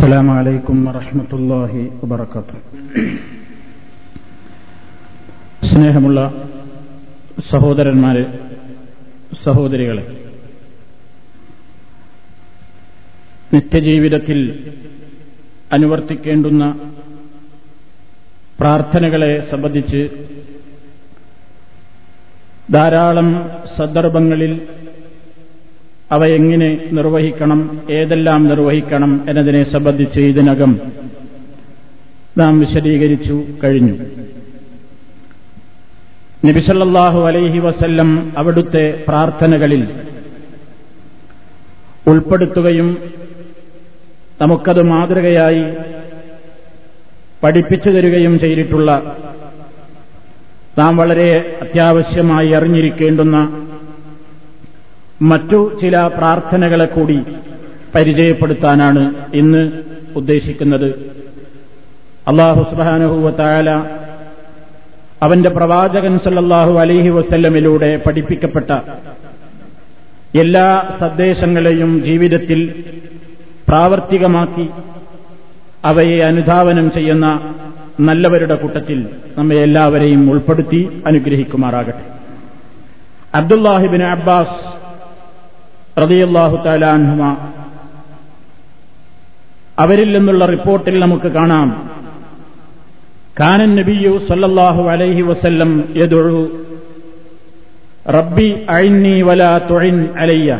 السلام عليكم ورحمة الله وبركاته സ്നേഹമുള്ള സഹോദരന്മാരെ സഹോദരികളെ നിത്യജീവിതത്തിൽ അനുവർത്തിക്കേണ്ടുന്ന പ്രാർത്ഥനകളെ സംബന്ധിച്ച് ധാരാളം സന്ദർഭങ്ങളിൽ അവ എങ്ങനെ നിർവഹിക്കണം ഏതെല്ലാം നിർവഹിക്കണം എന്നതിനെ സംബന്ധിച്ച് ഇതിനകം നാം വിശദീകരിച്ചു കഴിഞ്ഞു. നബിസല്ലാഹു അലൈഹി വസല്ലം അവിടുത്തെ പ്രാർത്ഥനകളിൽ ഉൾപ്പെടുത്തുകയും നമുക്കത് മാതൃകയായി പഠിപ്പിച്ചു തരികയും ചെയ്തിട്ടുള്ള നാം വളരെ അത്യാവശ്യമായി അറിഞ്ഞിരിക്കേണ്ടുന്ന മറ്റു ചില പ്രാർത്ഥനകളെ കൂടി പരിചയപ്പെടുത്താനാണ് ഇന്ന് ഉദ്ദേശിക്കുന്നത്. അള്ളാഹു സുബാനുഹൂവത്തായാല അവന്റെ പ്രവാചകൻ സല്ലാഹു അലഹി വസ്ല്ലമിലൂടെ പഠിപ്പിക്കപ്പെട്ട എല്ലാ സന്ദേശങ്ങളെയും ജീവിതത്തിൽ പ്രാവർത്തികമാക്കി അവയെ അനുധാവനം ചെയ്യുന്ന നല്ലവരുടെ കൂട്ടത്തിൽ നമ്മെ എല്ലാവരെയും ഉൾപ്പെടുത്തി അനുഗ്രഹിക്കുമാറാകട്ടെ. അബ്ദുല്ലാഹിബിൻ അബ്ബാസ് റതിയല്ലാഹു താലാൻഹുമ അവരിൽ നിന്നുള്ള റിപ്പോർട്ടിൽ നമുക്ക് കാണാം. കാനൻ നബിയു സല്ലല്ലാഹു അലൈഹി വസല്ലം യദുഴു റബ്ബി അഴിന്നി വല തുഴിൻ അലയ്യ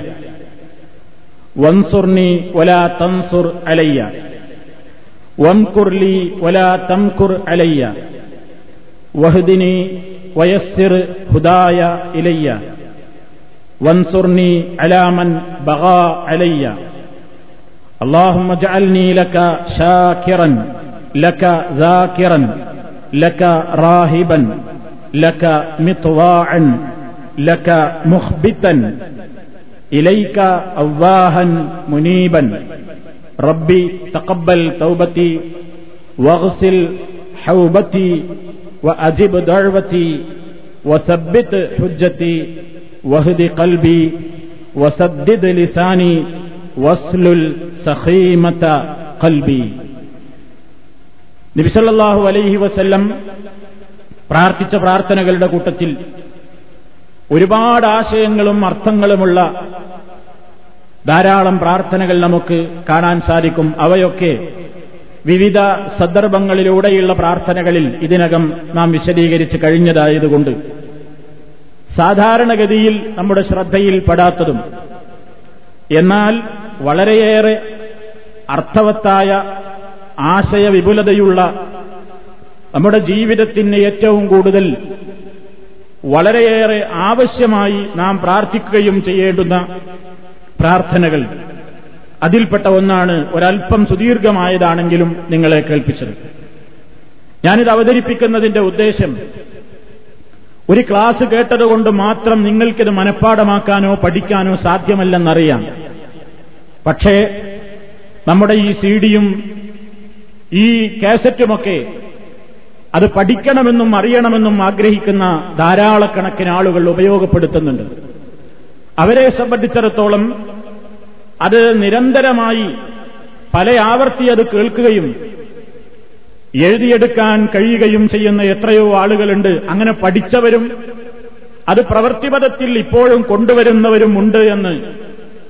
വൻസുർനി വല തൻസുർ അലയ്യ വംകുർലി വല തംകുർ അലയ്യ വഹുദിനി വയസ്സിർ ഹുദായ ഇലയ്യ. وانصرني على من بغى علي. اللهم اجعلني لك شاكرا لك ذاكرا لك راهبا لك مطواعا لك مخبتا. إليك أواها منيبا. ربي تقبل توبتي واغسل حوبتي وأجب دعوتي وثبت حجتي. വഹദി കൽബി വസദ്ദിദ് ലിസാനി വസ്ലുൽ സഖീമത കൽബി. നബിസല്ലാഹു അലൈഹി വസല്ലം പ്രാർത്ഥിച്ച പ്രാർത്ഥനകളുടെ കൂട്ടത്തിൽ ഒരുപാട് ആശയങ്ങളും അർത്ഥങ്ങളുമുള്ള ധാരാളം പ്രാർത്ഥനകൾ നമുക്ക് കാണാൻ സാധിക്കും. അവയൊക്കെ വിവിധ സന്ദർഭങ്ങളിലൂടെയുള്ള പ്രാർത്ഥനകളിൽ ഇതിനകം നാം വിശദീകരിച്ച് കഴിഞ്ഞതായതുകൊണ്ട് സാധാരണഗതിയിൽ നമ്മുടെ ശ്രദ്ധയിൽ പെടാത്തതും എന്നാൽ വളരെയേറെ അർത്ഥവത്തായ ആശയവിപുലതയുള്ള നമ്മുടെ ജീവിതത്തിന് ഏറ്റവും കൂടുതൽ വളരെയേറെ ആവശ്യമായി നാം പ്രാർത്ഥിക്കുകയും ചെയ്യേണ്ടുന്ന പ്രാർത്ഥനകൾ. അതിൽപ്പെട്ട ഒന്നാണ് ഒരൽപ്പം സുദീർഘമായതാണെങ്കിലും നിങ്ങളെ കേൾപ്പിച്ചത്. ഞാനിത് അവതരിപ്പിക്കുന്നതിന്റെ ഉദ്ദേശം ഒരു ക്ലാസ് കേട്ടതുകൊണ്ട് മാത്രം നിങ്ങൾക്കിത് മനഃപ്പാടമാക്കാനോ പഠിക്കാനോ സാധ്യമല്ലെന്നറിയാം. പക്ഷേ നമ്മുടെ ഈ സീഡിയും ഈ കാസറ്റുമൊക്കെ അത് പഠിക്കണമെന്നും അറിയണമെന്നും ആഗ്രഹിക്കുന്ന ധാരാളക്കണക്കിന് ആളുകൾ ഉപയോഗപ്പെടുത്തുന്നുണ്ട്. അവരെ സംബന്ധിച്ചിടത്തോളം അത് നിരന്തരമായി പല ആവർത്തി അത് കേൾക്കുകയും എഴുതിയെടുക്കാൻ കഴിയുകയും ചെയ്യുന്ന എത്രയോ ആളുകളുണ്ട്. അങ്ങനെ പഠിച്ചവരും അത് പ്രവൃത്തിപഥത്തിൽ ഇപ്പോഴും കൊണ്ടുവരുന്നവരും ഉണ്ട് എന്ന്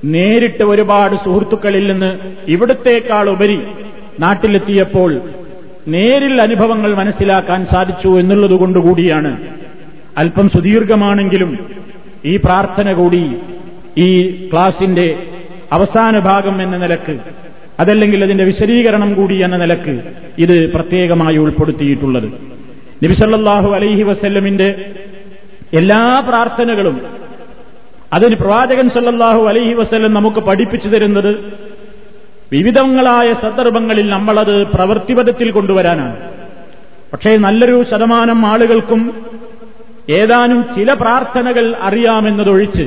നേരിട്ട് ഒരുപാട് സുഹൃത്തുക്കളിൽ നിന്ന് ഇവിടത്തേക്കാൾ ഉപരി നാട്ടിലെത്തിയപ്പോൾ നേരിൽ അനുഭവങ്ങൾ മനസ്സിലാക്കാൻ സാധിച്ചു എന്നുള്ളതുകൊണ്ടുകൂടിയാണ് അല്പം സുദീർഘമാണെങ്കിലും ഈ പ്രാർത്ഥന കൂടി ഈ ക്ലാസിന്റെ അവസാന ഭാഗം എന്ന നിലയ്ക്ക് അതല്ലെങ്കിൽ അതിന്റെ വിശദീകരണം കൂടി എന്ന നിലയ്ക്ക് ഇത് പ്രത്യേകമായി ഉൾപ്പെടുത്തിയിട്ടുള്ളത്. നബിസല്ലാഹു അലൈഹി വസ്ല്ലമിന്റെ എല്ലാ പ്രാർത്ഥനകളും അതിന് പ്രവാചകൻ സല്ലാഹു അലൈഹി വസ്ല്ലം നമുക്ക് പഠിപ്പിച്ചു തരുന്നത് വിവിധങ്ങളായ സന്ദർഭങ്ങളിൽ നമ്മളത് പ്രവൃത്തിപഥത്തിൽ കൊണ്ടുവരാനാണ്. പക്ഷേ നല്ലൊരു ശതമാനം ആളുകൾക്കും ഏതാനും ചില പ്രാർത്ഥനകൾ അറിയാമെന്നതൊഴിച്ച്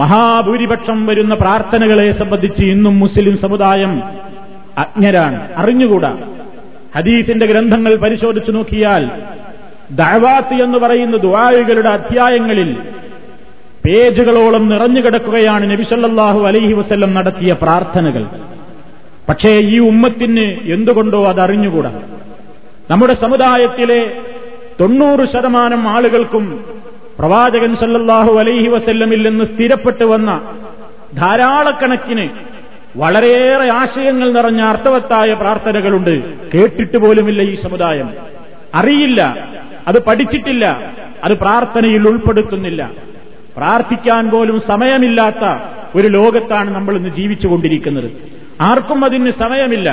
മഹാഭൂരിപക്ഷം വരുന്ന പ്രാർത്ഥനകളെ സംബന്ധിച്ച് ഇന്നും മുസ്ലിം സമുദായം അജ്ഞരാണ് അറിഞ്ഞുകൂടാ. ഹദീസിന്റെ ഗ്രന്ഥങ്ങൾ പരിശോധിച്ചു നോക്കിയാൽ ദഅവാത്ത് എന്ന് പറയുന്ന ദുആകളുടെ അധ്യായങ്ങളിൽ പേജുകളോളം നിറഞ്ഞുകിടക്കുകയാണ് നബിസല്ലാഹു അലൈഹി വസ്ല്ലം നടത്തിയ പ്രാർത്ഥനകൾ. പക്ഷേ ഈ ഉമ്മത്തിന് എന്തുകൊണ്ടോ അതറിഞ്ഞുകൂടാ. നമ്മുടെ സമുദായത്തിലെ തൊണ്ണൂറ് ശതമാനം ആളുകൾക്കും പ്രവാചകൻ സല്ലല്ലാഹു അലൈഹി വസല്ലമിൽ നിന്ന് സ്ഥിരപ്പെട്ടു വന്ന ധാരാളക്കണക്കിന് വളരെയേറെ ആശയങ്ങൾ നിറഞ്ഞ അർത്ഥവത്തായ പ്രാർത്ഥനകളുണ്ട്. കേട്ടിട്ട് പോലുമില്ല ഈ സമുദായം. അറിയില്ല. അത് പഠിച്ചിട്ടില്ല. അത് പ്രാർത്ഥനയിൽ ഉൾപ്പെടുത്തുന്നില്ല. പ്രാർത്ഥിക്കാൻ പോലും സമയമില്ലാത്ത ഒരു ലോകത്താണ് നമ്മൾ ഇന്ന് ജീവിച്ചുകൊണ്ടിരിക്കുന്നത്. ആർക്കും അതിന് സമയമില്ല.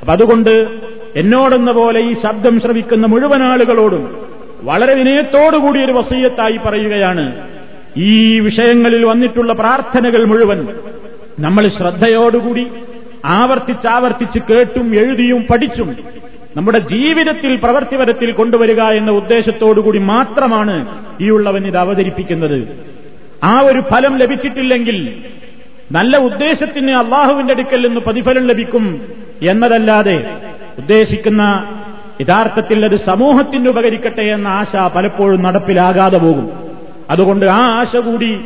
അപ്പൊ അതുകൊണ്ട് എന്നോടെന്ന പോലെ ഈ ശബ്ദം ശ്രവിക്കുന്ന മുഴുവൻ ആളുകളോടും വളരെ വിനയത്തോടുകൂടി ഒരു വസീയത്തായി പറയുകയാണ് ഈ വിഷയങ്ങളിൽ വന്നിട്ടുള്ള പ്രാർത്ഥനകൾ മുഴുവൻ നമ്മൾ ശ്രദ്ധയോടുകൂടി ആവർത്തിച്ചാവർത്തിച്ച് കേട്ടും എഴുതിയും പഠിച്ചും നമ്മുടെ ജീവിതത്തിൽ പ്രവർത്തിപരത്തിൽ കൊണ്ടുവരിക എന്ന ഉദ്ദേശത്തോടുകൂടി മാത്രമാണ് ഈ ഉള്ളവൻ ഇത് അവതരിപ്പിക്കുന്നത്. ആ ഒരു ഫലം ലഭിച്ചിട്ടില്ലെങ്കിൽ നല്ല ഉദ്ദേശത്തിന് അള്ളാഹുവിന്റെ അടുക്കൽ നിന്ന് പ്രതിഫലം ലഭിക്കും എന്നതല്ലാതെ ഉദ്ദേശിക്കുന്ന യഥാർത്ഥത്തിൽ അത് സമൂഹത്തിന് ഉപകരിക്കട്ടെ എന്ന ആശ പലപ്പോഴും നടപ്പിലാകാതെ പോകും. അതുകൊണ്ട് ആ ആശ കൂടി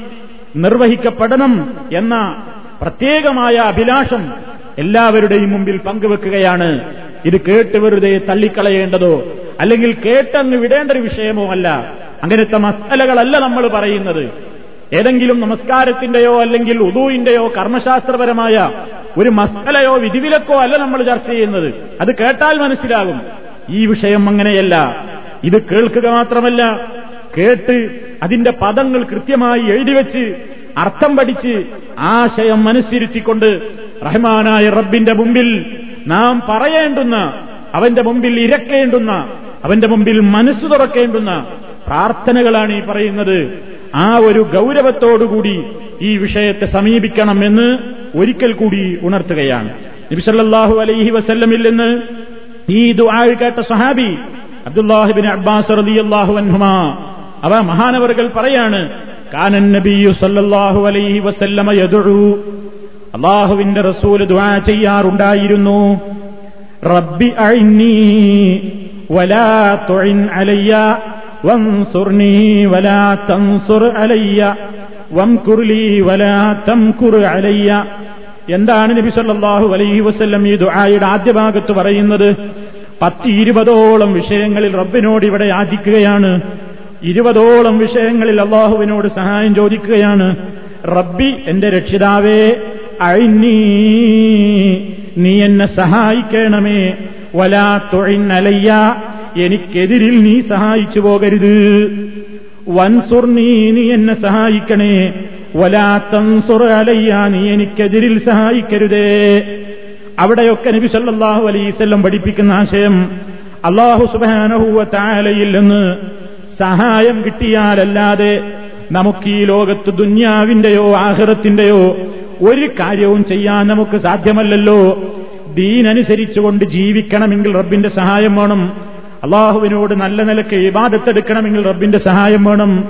നിർവഹിക്കപ്പെടണം എന്ന പ്രത്യേകമായ അഭിലാഷം എല്ലാവരുടെയും മുമ്പിൽ പങ്കുവെക്കുകയാണ്. ഇത് കേട്ട് വെറുതെ തള്ളിക്കളയേണ്ടതോ അല്ലെങ്കിൽ കേട്ടങ്ങ് വിടേണ്ട ഒരു വിഷയമോ അല്ല. അങ്ങനത്തെ മസലകളല്ല നമ്മൾ പറയുന്നത്. ഏതെങ്കിലും നമസ്കാരത്തിന്റെയോ അല്ലെങ്കിൽ ഉദുവിന്റെയോ കർമ്മശാസ്ത്രപരമായ ഒരു മസലയോ വിധിവിലക്കോ അല്ല നമ്മൾ ചർച്ച ചെയ്യുന്നത്. അത് കേട്ടാൽ മനസ്സിലാകും. ഈ വിഷയം അങ്ങനെയല്ല. ഇത് കേൾക്കുക മാത്രമല്ല. കേട്ട് അതിന്റെ പദങ്ങൾ കൃത്യമായി എഴുതിവെച്ച് അർത്ഥം പഠിച്ച് ആശയം മനസ്സിരുത്തിക്കൊണ്ട് റഹ്മാനായ റബ്ബിന്റെ മുമ്പിൽ നാം പറയേണ്ടുന്ന അവന്റെ മുമ്പിൽ ഇരക്കേണ്ടുന്ന അവന്റെ മുമ്പിൽ മനസ്സ് തുറക്കേണ്ടുന്ന പ്രാർത്ഥനകളാണ് ഈ പറയുന്നത്. ആ ഒരു ഗൗരവത്തോടുകൂടി ഈ വിഷയത്തെ സമീപിക്കണം എന്ന് ഒരിക്കൽ കൂടി ഉണർത്തുകയാണ്. നബിസല്ലാഹു അലൈഹി വസല്ലമിൽ ഈ ദുആ കേട്ട സഹാബി അബ്ദുല്ലാഹിബിൻ അബ്ബാസ് റളിയല്ലാഹു അൻഹുമാ. അവ മഹാനവറുകൾ പറയാണ് കാനൻ നബിയു സല്ലല്ലാഹു അലൈഹി വസല്ലമ യദുഉ. അള്ളാഹുവിന്റെ റസൂൽ ദുആ ചെയ്യാറുണ്ടായിരുന്നു. റബ്ബി അഇന്നി വലാ തുഇൻ അലയ്യ വൻസുർനി വലാ തൻസുർ അലയ്യ വംകുർലി വലാ തംകുർ അലയ്യ. എന്താണ് നബി സല്ലല്ലാഹു അലൈഹി വസല്ലം ഈ ദുആയുടെ ആദ്യ ഭാഗത്ത് പറയുന്നത്? പത്ത് ഇരുപതോളം വിഷയങ്ങളിൽ റബ്ബിനോട് ഇവിടെ യാചിക്കുകയാണ്. ഇരുപതോളം വിഷയങ്ങളിൽ അള്ളാഹുവിനോട് സഹായം ചോദിക്കുകയാണ്. റബ്ബി എന്റെ രക്ഷിതാവേ അഴിഞ്ഞീ നീ എന്നെ സഹായിക്കണമേ. വലാ തൊഴിന്നലയ്യ എനിക്കെതിരിൽ നീ സഹായിച്ചു പോകരുത്. വൻസുർ നീ നീ എന്നെ സഹായിക്കണേ. വലാ തൻസുർ അലയ്യ നീ എനിക്കെതിരിൽ സഹായിക്കരുതേ. അവിടെയൊക്കെ നബി സല്ലാഹു അലൈസ്വല്ലം പഠിപ്പിക്കുന്ന ആശയം അള്ളാഹു സുബാനഹുവ താലയിൽ നിന്ന് സഹായം കിട്ടിയാലല്ലാതെ നമുക്ക് ഈ ലോകത്ത് ദുന്യാവിന്റെയോ ആഹൃതത്തിന്റെയോ ഒരു കാര്യവും ചെയ്യാൻ നമുക്ക് സാധ്യമല്ലല്ലോ. ദീനനുസരിച്ചുകൊണ്ട് ജീവിക്കണമെങ്കിൽ റബ്ബിന്റെ സഹായം വേണം. അള്ളാഹുവിനോട് നല്ല നിലയ്ക്ക് ഇബാദത്തെടുക്കണമെങ്കിൽ റബ്ബിന്റെ സഹായം വേണം.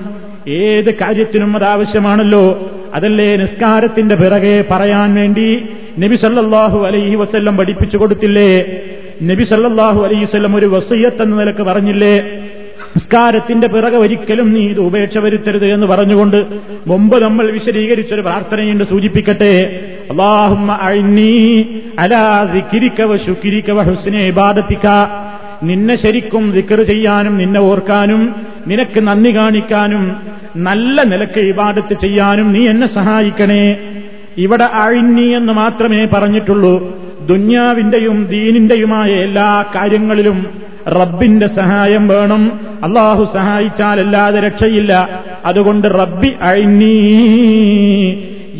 ഏത് കാര്യത്തിനും അത് ആവശ്യമാണല്ലോ. അതല്ലേ നിസ്കാരത്തിന്റെ പിറകെ പറയാൻ വേണ്ടി നബി സല്ലാഹു അലൈഹി വസ്ല്ലം പഠിപ്പിച്ചു കൊടുത്തില്ലേ? നബി സല്ലാഹു അലൈഹി വസല്ലം ഒരു വസയ്യത്ത് എന്ന നിലയ്ക്ക് പറഞ്ഞില്ലേ? നിസ്കാരത്തിന്റെ പിറകെ ഒരിക്കലും നീ ഇത് ഉപേക്ഷ വരുത്തരുത് എന്ന് പറഞ്ഞുകൊണ്ട് മുമ്പ് നമ്മൾ വിശദീകരിച്ചൊരു പ്രാർത്ഥനയുണ്ട് സൂചിപ്പിക്കട്ടെ. ഇബാദത്തിക്ക നിന്നെ ശരിക്കും ദിക്കർ ചെയ്യാനും നിന്നെ ഓർക്കാനും നിനക്ക് നന്ദി കാണിക്കാനും നല്ല നിലയ്ക്ക് ഇബാദത്ത് ചെയ്യാനും നീ എന്നെ സഹായിക്കണേ. ഇവിടെ അഴിഞ്ഞി എന്ന് മാത്രമേ പറഞ്ഞിട്ടുള്ളൂ. ദുന്യാവിന്റെയും ദീനിന്റെയുമായ എല്ലാ കാര്യങ്ങളിലും റബ്ബിന്റെ സഹായം വേണം. അള്ളാഹു സഹായിച്ചാലല്ലാതെ രക്ഷയില്ല. അതുകൊണ്ട് റബ്ബി അഴിഞ്ഞീ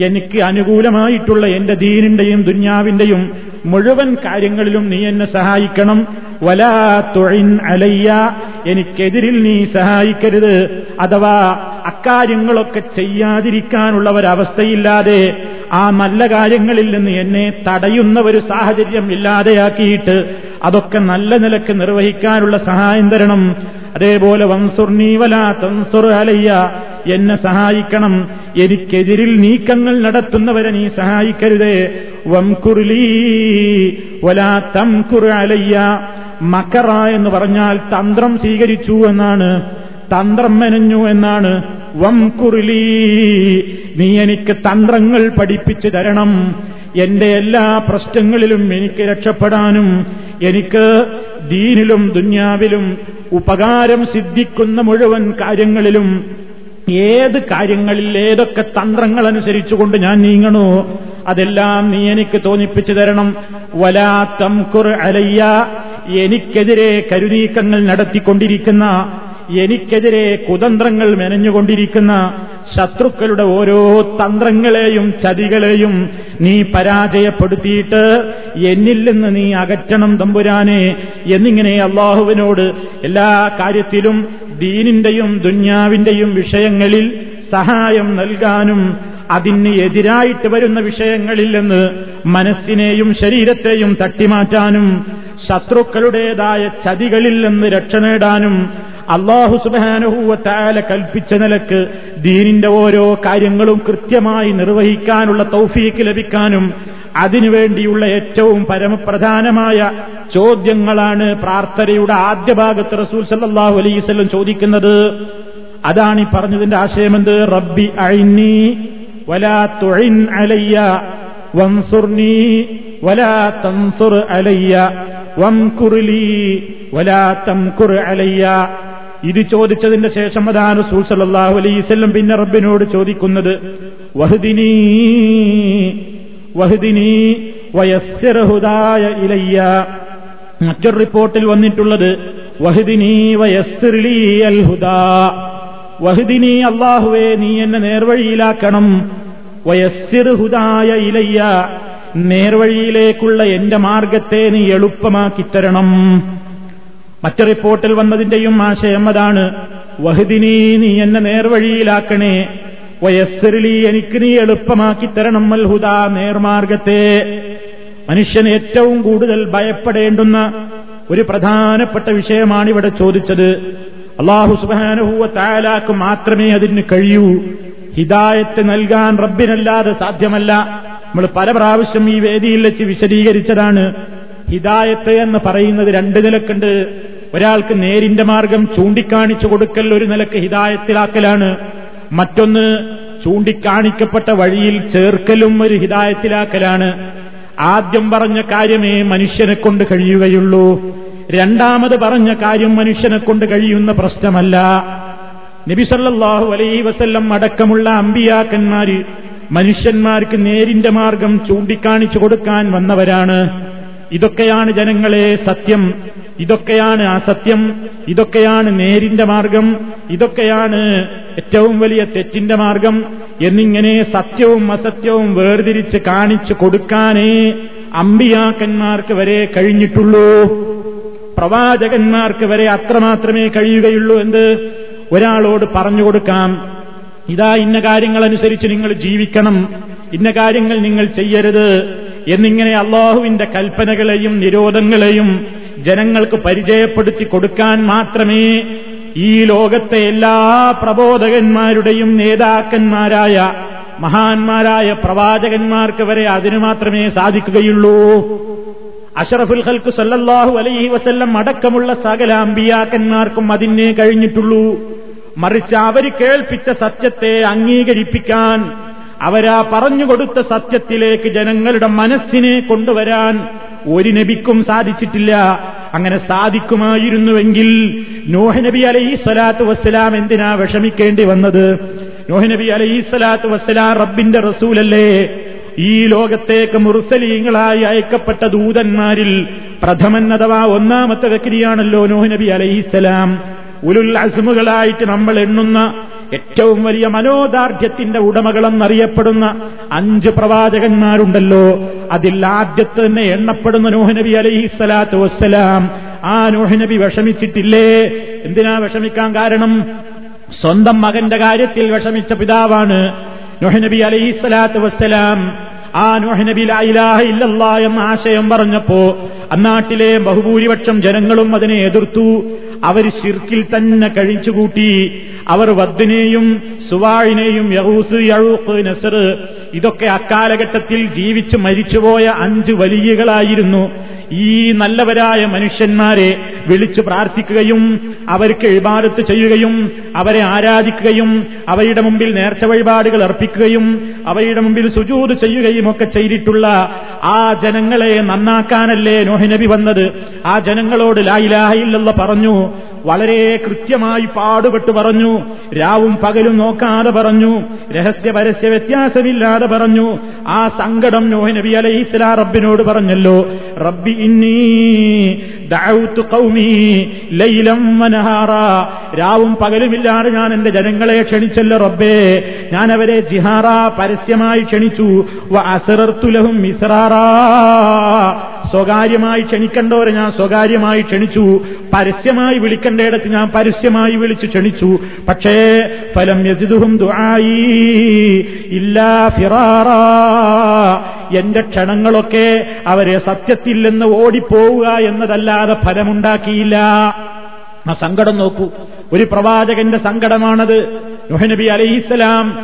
എനിക്ക് അനുകൂലമായിട്ടുള്ള എന്റെ ദീനിന്റെയും ദുന്യാവിന്റെയും മുഴുവൻ കാര്യങ്ങളിലും നീ എന്നെ സഹായിക്കണം. വലാ തൊഴിൻ അലയ്യ. എനിക്കെതിരിൽ നീ സഹായിക്കരുത്. അഥവാ അക്കാര്യങ്ങളൊക്കെ ചെയ്യാതിരിക്കാനുള്ള ഒരവസ്ഥയില്ലാതെ ആ നല്ല കാര്യങ്ങളിൽ നിന്ന് എന്നെ തടയുന്ന ഒരു സാഹചര്യം ഇല്ലാതെയാക്കിയിട്ട് അതൊക്കെ നല്ല നിലയ്ക്ക് നിർവഹിക്കാനുള്ള സഹായം തരണം. അതേപോലെ വൻസുർ നീവല തൻസുർ അലയ്യ എന്നെ സഹായിക്കണം. എനിക്കെതിരിൽ നീക്കങ്ങൾ നടത്തുന്നവരെ നീ സഹായിക്കരുതേ. വംകുർലീ വലാ തംകുർ അലയ്യ. മക്കറ എന്ന് പറഞ്ഞാൽ തന്ത്രം സ്വീകരിച്ചു എന്നാണ്. തന്ത്രം മെനഞ്ഞു എന്നാണ്. വംകുറിലീ നീ എനിക്ക് തന്ത്രങ്ങൾ പഠിപ്പിച്ചു തരണം. എന്റെ എല്ലാ പ്രശ്നങ്ങളിലും എനിക്ക് രക്ഷപ്പെടാനും എനിക്ക് ദീനിലും ദുന്യാവിലും ഉപകാരം സിദ്ധിക്കുന്ന മുഴുവൻ കാര്യങ്ങളിലും ഏത് കാര്യങ്ങളിൽ ഏതൊക്കെ തന്ത്രങ്ങൾ അനുസരിച്ചുകൊണ്ട് ഞാൻ നീങ്ങണോ അതെല്ലാം നീ എനിക്ക് തോന്നിപ്പിച്ചു തരണം. വലാ തംകുർ അലയ്യ എനിക്കെതിരെ കരുനീക്കങ്ങൾ നടത്തിക്കൊണ്ടിരിക്കുന്ന എനിക്കെതിരെ കുതന്ത്രങ്ങൾ മെനഞ്ഞുകൊണ്ടിരിക്കുന്ന ശത്രുക്കളുടെ ഓരോ തന്ത്രങ്ങളെയും ചതികളെയും നീ പരാജയപ്പെടുത്തിയിട്ട് എന്നിൽ നിന്ന് നീ അകറ്റണം തമ്പുരാനെ എന്നിങ്ങനെ അള്ളാഹുവിനോട് എല്ലാ കാര്യത്തിലും ദീനിന്റെയും ദുന്യാവിന്റെയും വിഷയങ്ങളിൽ സഹായം നൽകാനും അതിന് എതിരായിട്ട് വരുന്ന വിഷയങ്ങളിൽ നിന്ന് മനസ്സിനെയും ശരീരത്തെയും തട്ടിമാറ്റാനും ശത്രുക്കളുടേതായ ചതികളിൽ നിന്ന് രക്ഷ നേടാനും അള്ളാഹു സുബാനുഹൂവത്തായ കൽപ്പിച്ച നിലയ്ക്ക് ദീനിന്റെ ഓരോ കാര്യങ്ങളും കൃത്യമായി നിർവഹിക്കാനുള്ള തൗഫീക്ക് ലഭിക്കാനും അതിനുവേണ്ടിയുള്ള ഏറ്റവും പരമപ്രധാനമായ ചോദ്യങ്ങളാണ് പ്രാർത്ഥനയുടെ ആദ്യ ഭാഗത്ത് റസൂൽ സല്ലാഹു അലൈസ്വല്ലം ചോദിക്കുന്നത്. അതാണ് ഈ പറഞ്ഞതിന്റെ ആശയമെന്ത്? റബ്ബി അഴിന്നി വലാ തുഴിൻ അലയ്യ വംസുർണി വലാ തൻസുർ അലയ്യ വംകുർലി വലാ തംകുർ അലയ്യ ഇത് ചോദിച്ചതിന്റെ ശേഷം അതാണ് അലൈഹി വസല്ലം പിന്നെ റബ്ബിനോട് ചോദിക്കുന്നത് വഹ്ദിനി വഹ്ദിനി വയസ്സിർ ഹുദായ ഇലയ്യ. മറ്റൊരു റിപ്പോർട്ടിൽ വന്നിട്ടുള്ളത് വഹ്ദിനി വയസ്സിർലി അൽ ഹുദാ. വഹ്ദിനി അള്ളാഹുവേ നീ എന്നെ നേർവഴിയിലാക്കണം. വയസ്സിർ ഹുദായ ഇലയ്യ. നേർവഴിയിലേക്കുള്ള എന്റെ മാർഗത്തെ നീ എളുപ്പമാക്കി തരണം. മറ്റു റിപ്പോർട്ടിൽ വന്നതിന്റെയും ആശയം അതാണ്. വഹദിനി നീ എന്നെ നേർവഴിയിലാക്കണേ. വയസ്സരിലി എനിക്ക് നീ എളുപ്പമാക്കി തരണം അൽഹുദ നേർമാർഗത്തെ. മനുഷ്യൻ ഏറ്റവും കൂടുതൽ ഭയപ്പെടേണ്ടുന്ന ഒരു പ്രധാനപ്പെട്ട വിഷയമാണ് ഇവിടെ ചോദിച്ചത്. അള്ളാഹു സുബാനുഹൂവ താലാക്ക് മാത്രമേ അതിന് കഴിയൂ. ഹിദായത്ത് നൽകാൻ റബ്ബിനല്ലാതെ സാധ്യമല്ല. നമ്മൾ പല പ്രാവശ്യം ഈ വേദിയിൽ വെച്ച് വിശദീകരിച്ചതാണ്. ഹിദായത്ത് എന്ന് പറയുന്നത് രണ്ട് നിലക്കുണ്ട്. ഒരാൾക്ക് നേരിന്റെ മാർഗം ചൂണ്ടിക്കാണിച്ചു കൊടുക്കൽ ഒരു നിലയ്ക്ക് ഹിതായത്തിലാക്കലാണ്. മറ്റൊന്ന് ചൂണ്ടിക്കാണിക്കപ്പെട്ട വഴിയിൽ ചേർക്കലും ഒരു ഹിതായത്തിലാക്കലാണ്. ആദ്യം പറഞ്ഞ കാര്യമേ മനുഷ്യനെ കൊണ്ട് കഴിയുകയുള്ളൂ. രണ്ടാമത് പറഞ്ഞ കാര്യം മനുഷ്യനെ കൊണ്ട് കഴിയുന്ന പ്രശ്നമല്ല. നബിസല്ലാഹു അലൈ വസല്ലം അടക്കമുള്ള അമ്പിയാക്കന്മാര് മനുഷ്യന്മാർക്ക് നേരിന്റെ മാർഗം ചൂണ്ടിക്കാണിച്ചു കൊടുക്കാൻ വന്നവരാണ്. ഇതൊക്കെയാണ് ജനങ്ങളെ സത്യം. ഇതൊക്കെയാണ് അസത്യം ഇതൊക്കെയാണ് നേരിന്റെ മാർഗം. ഇതൊക്കെയാണ് ഏറ്റവും വലിയ തെറ്റിന്റെ മാർഗം. എന്നിങ്ങനെ സത്യവും അസത്യവും വേർതിരിച്ച് കാണിച്ചു കൊടുക്കാനേ അമ്പിയാക്കന്മാർക്ക് വരെ കഴിഞ്ഞിട്ടുള്ളൂ. പ്രവാചകന്മാർക്ക് വരെ അത്രമാത്രമേ കഴിയുകയുള്ളൂ എന്ത്? ഒരാളോട് പറഞ്ഞു കൊടുക്കാം. ഇതാ ഇന്ന കാര്യങ്ങൾ അനുസരിച്ച് നിങ്ങൾ ജീവിക്കണം. ഇന്ന കാര്യങ്ങൾ നിങ്ങൾ ചെയ്യരുത്. എന്നിങ്ങനെ അള്ളാഹുവിന്റെ കൽപ്പനകളെയും നിരോധങ്ങളെയും ജനങ്ങൾക്ക് പരിചയപ്പെടുത്തി കൊടുക്കാൻ മാത്രമേ ഈ ലോകത്തെ എല്ലാ പ്രബോധകന്മാരുടെയും നേതാക്കന്മാരായ മഹാന്മാരായ പ്രവാചകന്മാർക്ക് വരെ അതിനു മാത്രമേ സാധിക്കുകയുള്ളൂ. അഷറഫുൽ ഹൽക്ക് സല്ലല്ലാഹു അലൈഹി വസല്ലം അടക്കമുള്ള സകല അമ്പിയാക്കന്മാർക്കും അതിനെ കഴിഞ്ഞിട്ടുള്ളൂ. മറിച്ച് അവർ കേൾപ്പിച്ച സത്യത്തെ അംഗീകരിപ്പിക്കാൻ അവരാ പറഞ്ഞുകൊടുത്ത സത്യത്തിലേക്ക് ജനങ്ങളുടെ മനസ്സിനെ കൊണ്ടുവരാൻ ഒരു നബിക്കും സാധിച്ചിട്ടില്ല. അങ്ങനെ സാധിക്കുമായിരുന്നുവെങ്കിൽ നോഹനബി അലൈഹി സ്വലാത്തു വസ്സലാം എന്തിനാ വിഷമിക്കേണ്ടി വന്നത്? നോഹനബി അലൈഹി സ്വലാത്തു വസ്സലാം റബ്ബിന്റെ റസൂലല്ലേ? ഈ ലോകത്തേക്ക് മുറുസലീങ്ങളായി അയക്കപ്പെട്ട ദൂതന്മാരിൽ പ്രഥമൻ അഥവാ ഒന്നാമത്തെ വ്യക്തിയാണല്ലോ നോഹനബി അലൈഹിസ്സലാം ഉലുൽ അസുമുകളായിട്ട് നമ്മൾ എണ്ണുന്ന ഏറ്റവും വലിയ മനോദാർഢ്യത്തിന്റെ ഉടമകളെന്നറിയപ്പെടുന്ന അഞ്ച് പ്രവാചകന്മാരുണ്ടല്ലോ. അതിൽ ആദ്യത്തെ തന്നെ എണ്ണപ്പെടുന്ന നോഹനബി അലൈഹി സ്വലാത്തു വസ്സലാം. ആ നോഹനബി വിഷമിച്ചിട്ടില്ലേ? എന്തിനാ വിഷമിക്കാൻ കാരണം? സ്വന്തം മകന്റെ കാര്യത്തിൽ വിഷമിച്ച പിതാവാണ് നോഹനബി അലൈഹി സ്വലാത്തു വസ്സലാം. ആ നോഹനബി ലായിലാഹ ഇല്ലല്ലാ എന്ന ആശയം പറഞ്ഞപ്പോ അന്നാട്ടിലെ ബഹുഭൂരിപക്ഷം ജനങ്ങളും അതിനെ എതിർത്തു. അവർ ശിർക്കിൽ തന്നെ കഴിച്ചുകൂട്ടി. അവർ വദ്ദിനെയും സുവാഴിനെയും യഹൂസ് യഴൂഖ് നസർ ഇതൊക്കെ അക്കാലഘട്ടത്തിൽ ജീവിച്ച് മരിച്ചുപോയ അഞ്ച് വലിയകളായിരുന്നു. ഈ നല്ലവരായ മനുഷ്യന്മാരെ വിളിച്ചു പ്രാർത്ഥിക്കുകയും അവർക്ക് എഴുപാടത്ത് ചെയ്യുകയും അവരെ ആരാധിക്കുകയും അവയുടെ മുമ്പിൽ നേർച്ച വഴിപാടുകൾ അർപ്പിക്കുകയും അവയുടെ മുമ്പിൽ സുജൂത് ചെയ്യുകയും ഒക്കെ ചെയ്തിട്ടുള്ള ആ ജനങ്ങളെ നന്നാക്കാനല്ലേ നോഹിനബി വന്നത്. ആ ജനങ്ങളോട് ലായിലായില്ലെന്ന് പറഞ്ഞു വളരെ കൃത്യമായി പാടുപെട്ട് പറഞ്ഞു രാവും പകലും നോക്കാതെ പറഞ്ഞു രഹസ്യ പരസ്യ വ്യത്യാസമില്ലാതെ പറഞ്ഞു. ആ സങ്കടം നോഹിനബി അലൈഹി ഇസ്ലാ റബ്ബിനോട് പറഞ്ഞല്ലോ റബ്ബി ഇന്നീ രാവും പകലുമില്ലാതെ ഞാൻ എന്റെ ജനങ്ങളെ ക്ഷണിച്ചല്ലോ റബ്ബേ. ഞാൻ അവരെ ജിഹാറ പരസ്യമായി ക്ഷണിച്ചു. അസറർത്തുലഹും അസറർത്തു ലഹും മിസ്റാറാ. സ്വകാര്യമായി ക്ഷണിക്കണ്ടോരെ ഞാൻ സ്വകാര്യമായി ക്ഷണിച്ചു. പരസ്യമായി വിളിക്കേണ്ടയിടത്ത് ഞാൻ പരസ്യമായി വിളിച്ചു ക്ഷണിച്ചു. പക്ഷേ ഫലം യസിദുഹും ദുആയി ഇല്ലാ ഫിറാറാ. എന്റെ ക്ഷണങ്ങളൊക്കെ അവരെ സത്യത്തിൽ നിന്ന് ഓടിപ്പോവുക എന്നതല്ലാതെ ഫലമുണ്ടാക്കിയില്ല. ആ സങ്കടം നോക്കൂ. ഒരു പ്രവാചകന്റെ സങ്കടമാണത്. നബി അലൈഹിസ്സലാം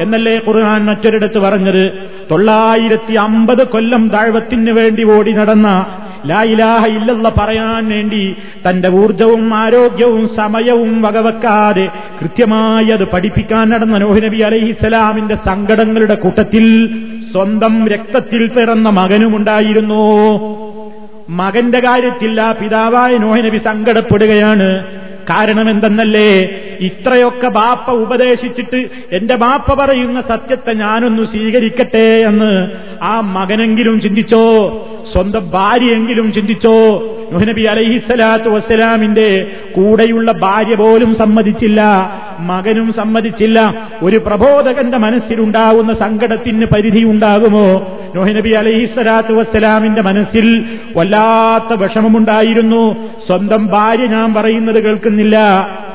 എന്നല്ലേ ഖുർആൻ മറ്റൊരിടത്ത് പറഞ്ഞത്. തൊള്ളായിരത്തി അമ്പത് കൊല്ലം താഴ്വത്തിന് വേണ്ടി ഓടി നടന്ന ലായിലാഹ ഇല്ലല്ല പറയാൻ വേണ്ടി തന്റെ ഊർജവും ആരോഗ്യവും സമയവും വകവെക്കാതെ കൃത്യമായി അത് പഠിപ്പിക്കാൻ നടന്ന നോഹി നബി അലൈഹിസ്സലാമിന്റെ സങ്കടങ്ങളുടെ കൂട്ടത്തിൽ സ്വന്തം രക്തത്തിൽ പിറന്ന മകനുമുണ്ടായിരുന്നു. മകന്റെ കാര്യത്തിൽ ആ പിതാവായ നോഹനബി സങ്കടപ്പെടുകയാണ്. കാരണം എന്തെന്നല്ലേ ഇത്രയൊക്കെ ബാപ്പ ഉപദേശിച്ചിട്ട് എന്റെ ബാപ്പ പറയുന്ന സത്യത്തെ ഞാനൊന്നു സ്വീകരിക്കട്ടെ എന്ന് ആ മകനെങ്കിലും ചിന്തിച്ചോ? സ്വന്തം ഭാര്യയെങ്കിലും ചിന്തിച്ചോ? നബി അലൈഹിസ്സലാത്തു വസ്സലാമിന്റെ കൂടെയുള്ള ഭാര്യ പോലും സമ്മതിച്ചില്ല. മകനും സമ്മതിച്ചില്ല. ഒരു പ്രബോധകന്റെ മനസ്സിലുണ്ടാവുന്ന സങ്കടത്തിന് പരിധി ഉണ്ടാകുമോ നബി അലൈഹിസ്സലാത്തു വസ്സലാമിന്റെ മനസ്സിൽ വല്ലാത്ത വിഷമമുണ്ടായിരുന്നു. സ്വന്തം ഭാര്യ ഞാൻ പറയുന്നത് കേൾക്കുന്നില്ല.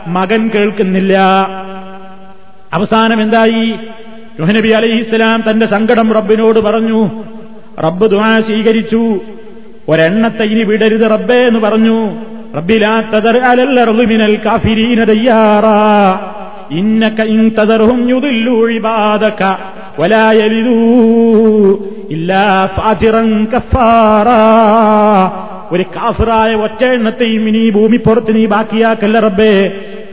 മകൻ കേൾക്കുന്നില്ല. അവസാനം എന്തായി? നബി അലൈഹിസ്സലാം തന്റെ സങ്കടം റബ്ബിനോട് പറഞ്ഞു. റബ്ബ് ദുആ സ്വീകരിച്ചു. ഒരെണ്ണത്തെ ഇനി വിടരുത് റബ്ബേ എന്ന് പറഞ്ഞു. റബ്ബിലാ തദർ അലല്ല മിനൽ കാഫിരീന ദയ്യാറാ. ഒരു കാഫിറായ ഒറ്റ എണ്ണത്തെയും ഇനി ഭൂമി പുറത്ത് നീ ബാക്കിയാക്കല്ല റബ്ബേ.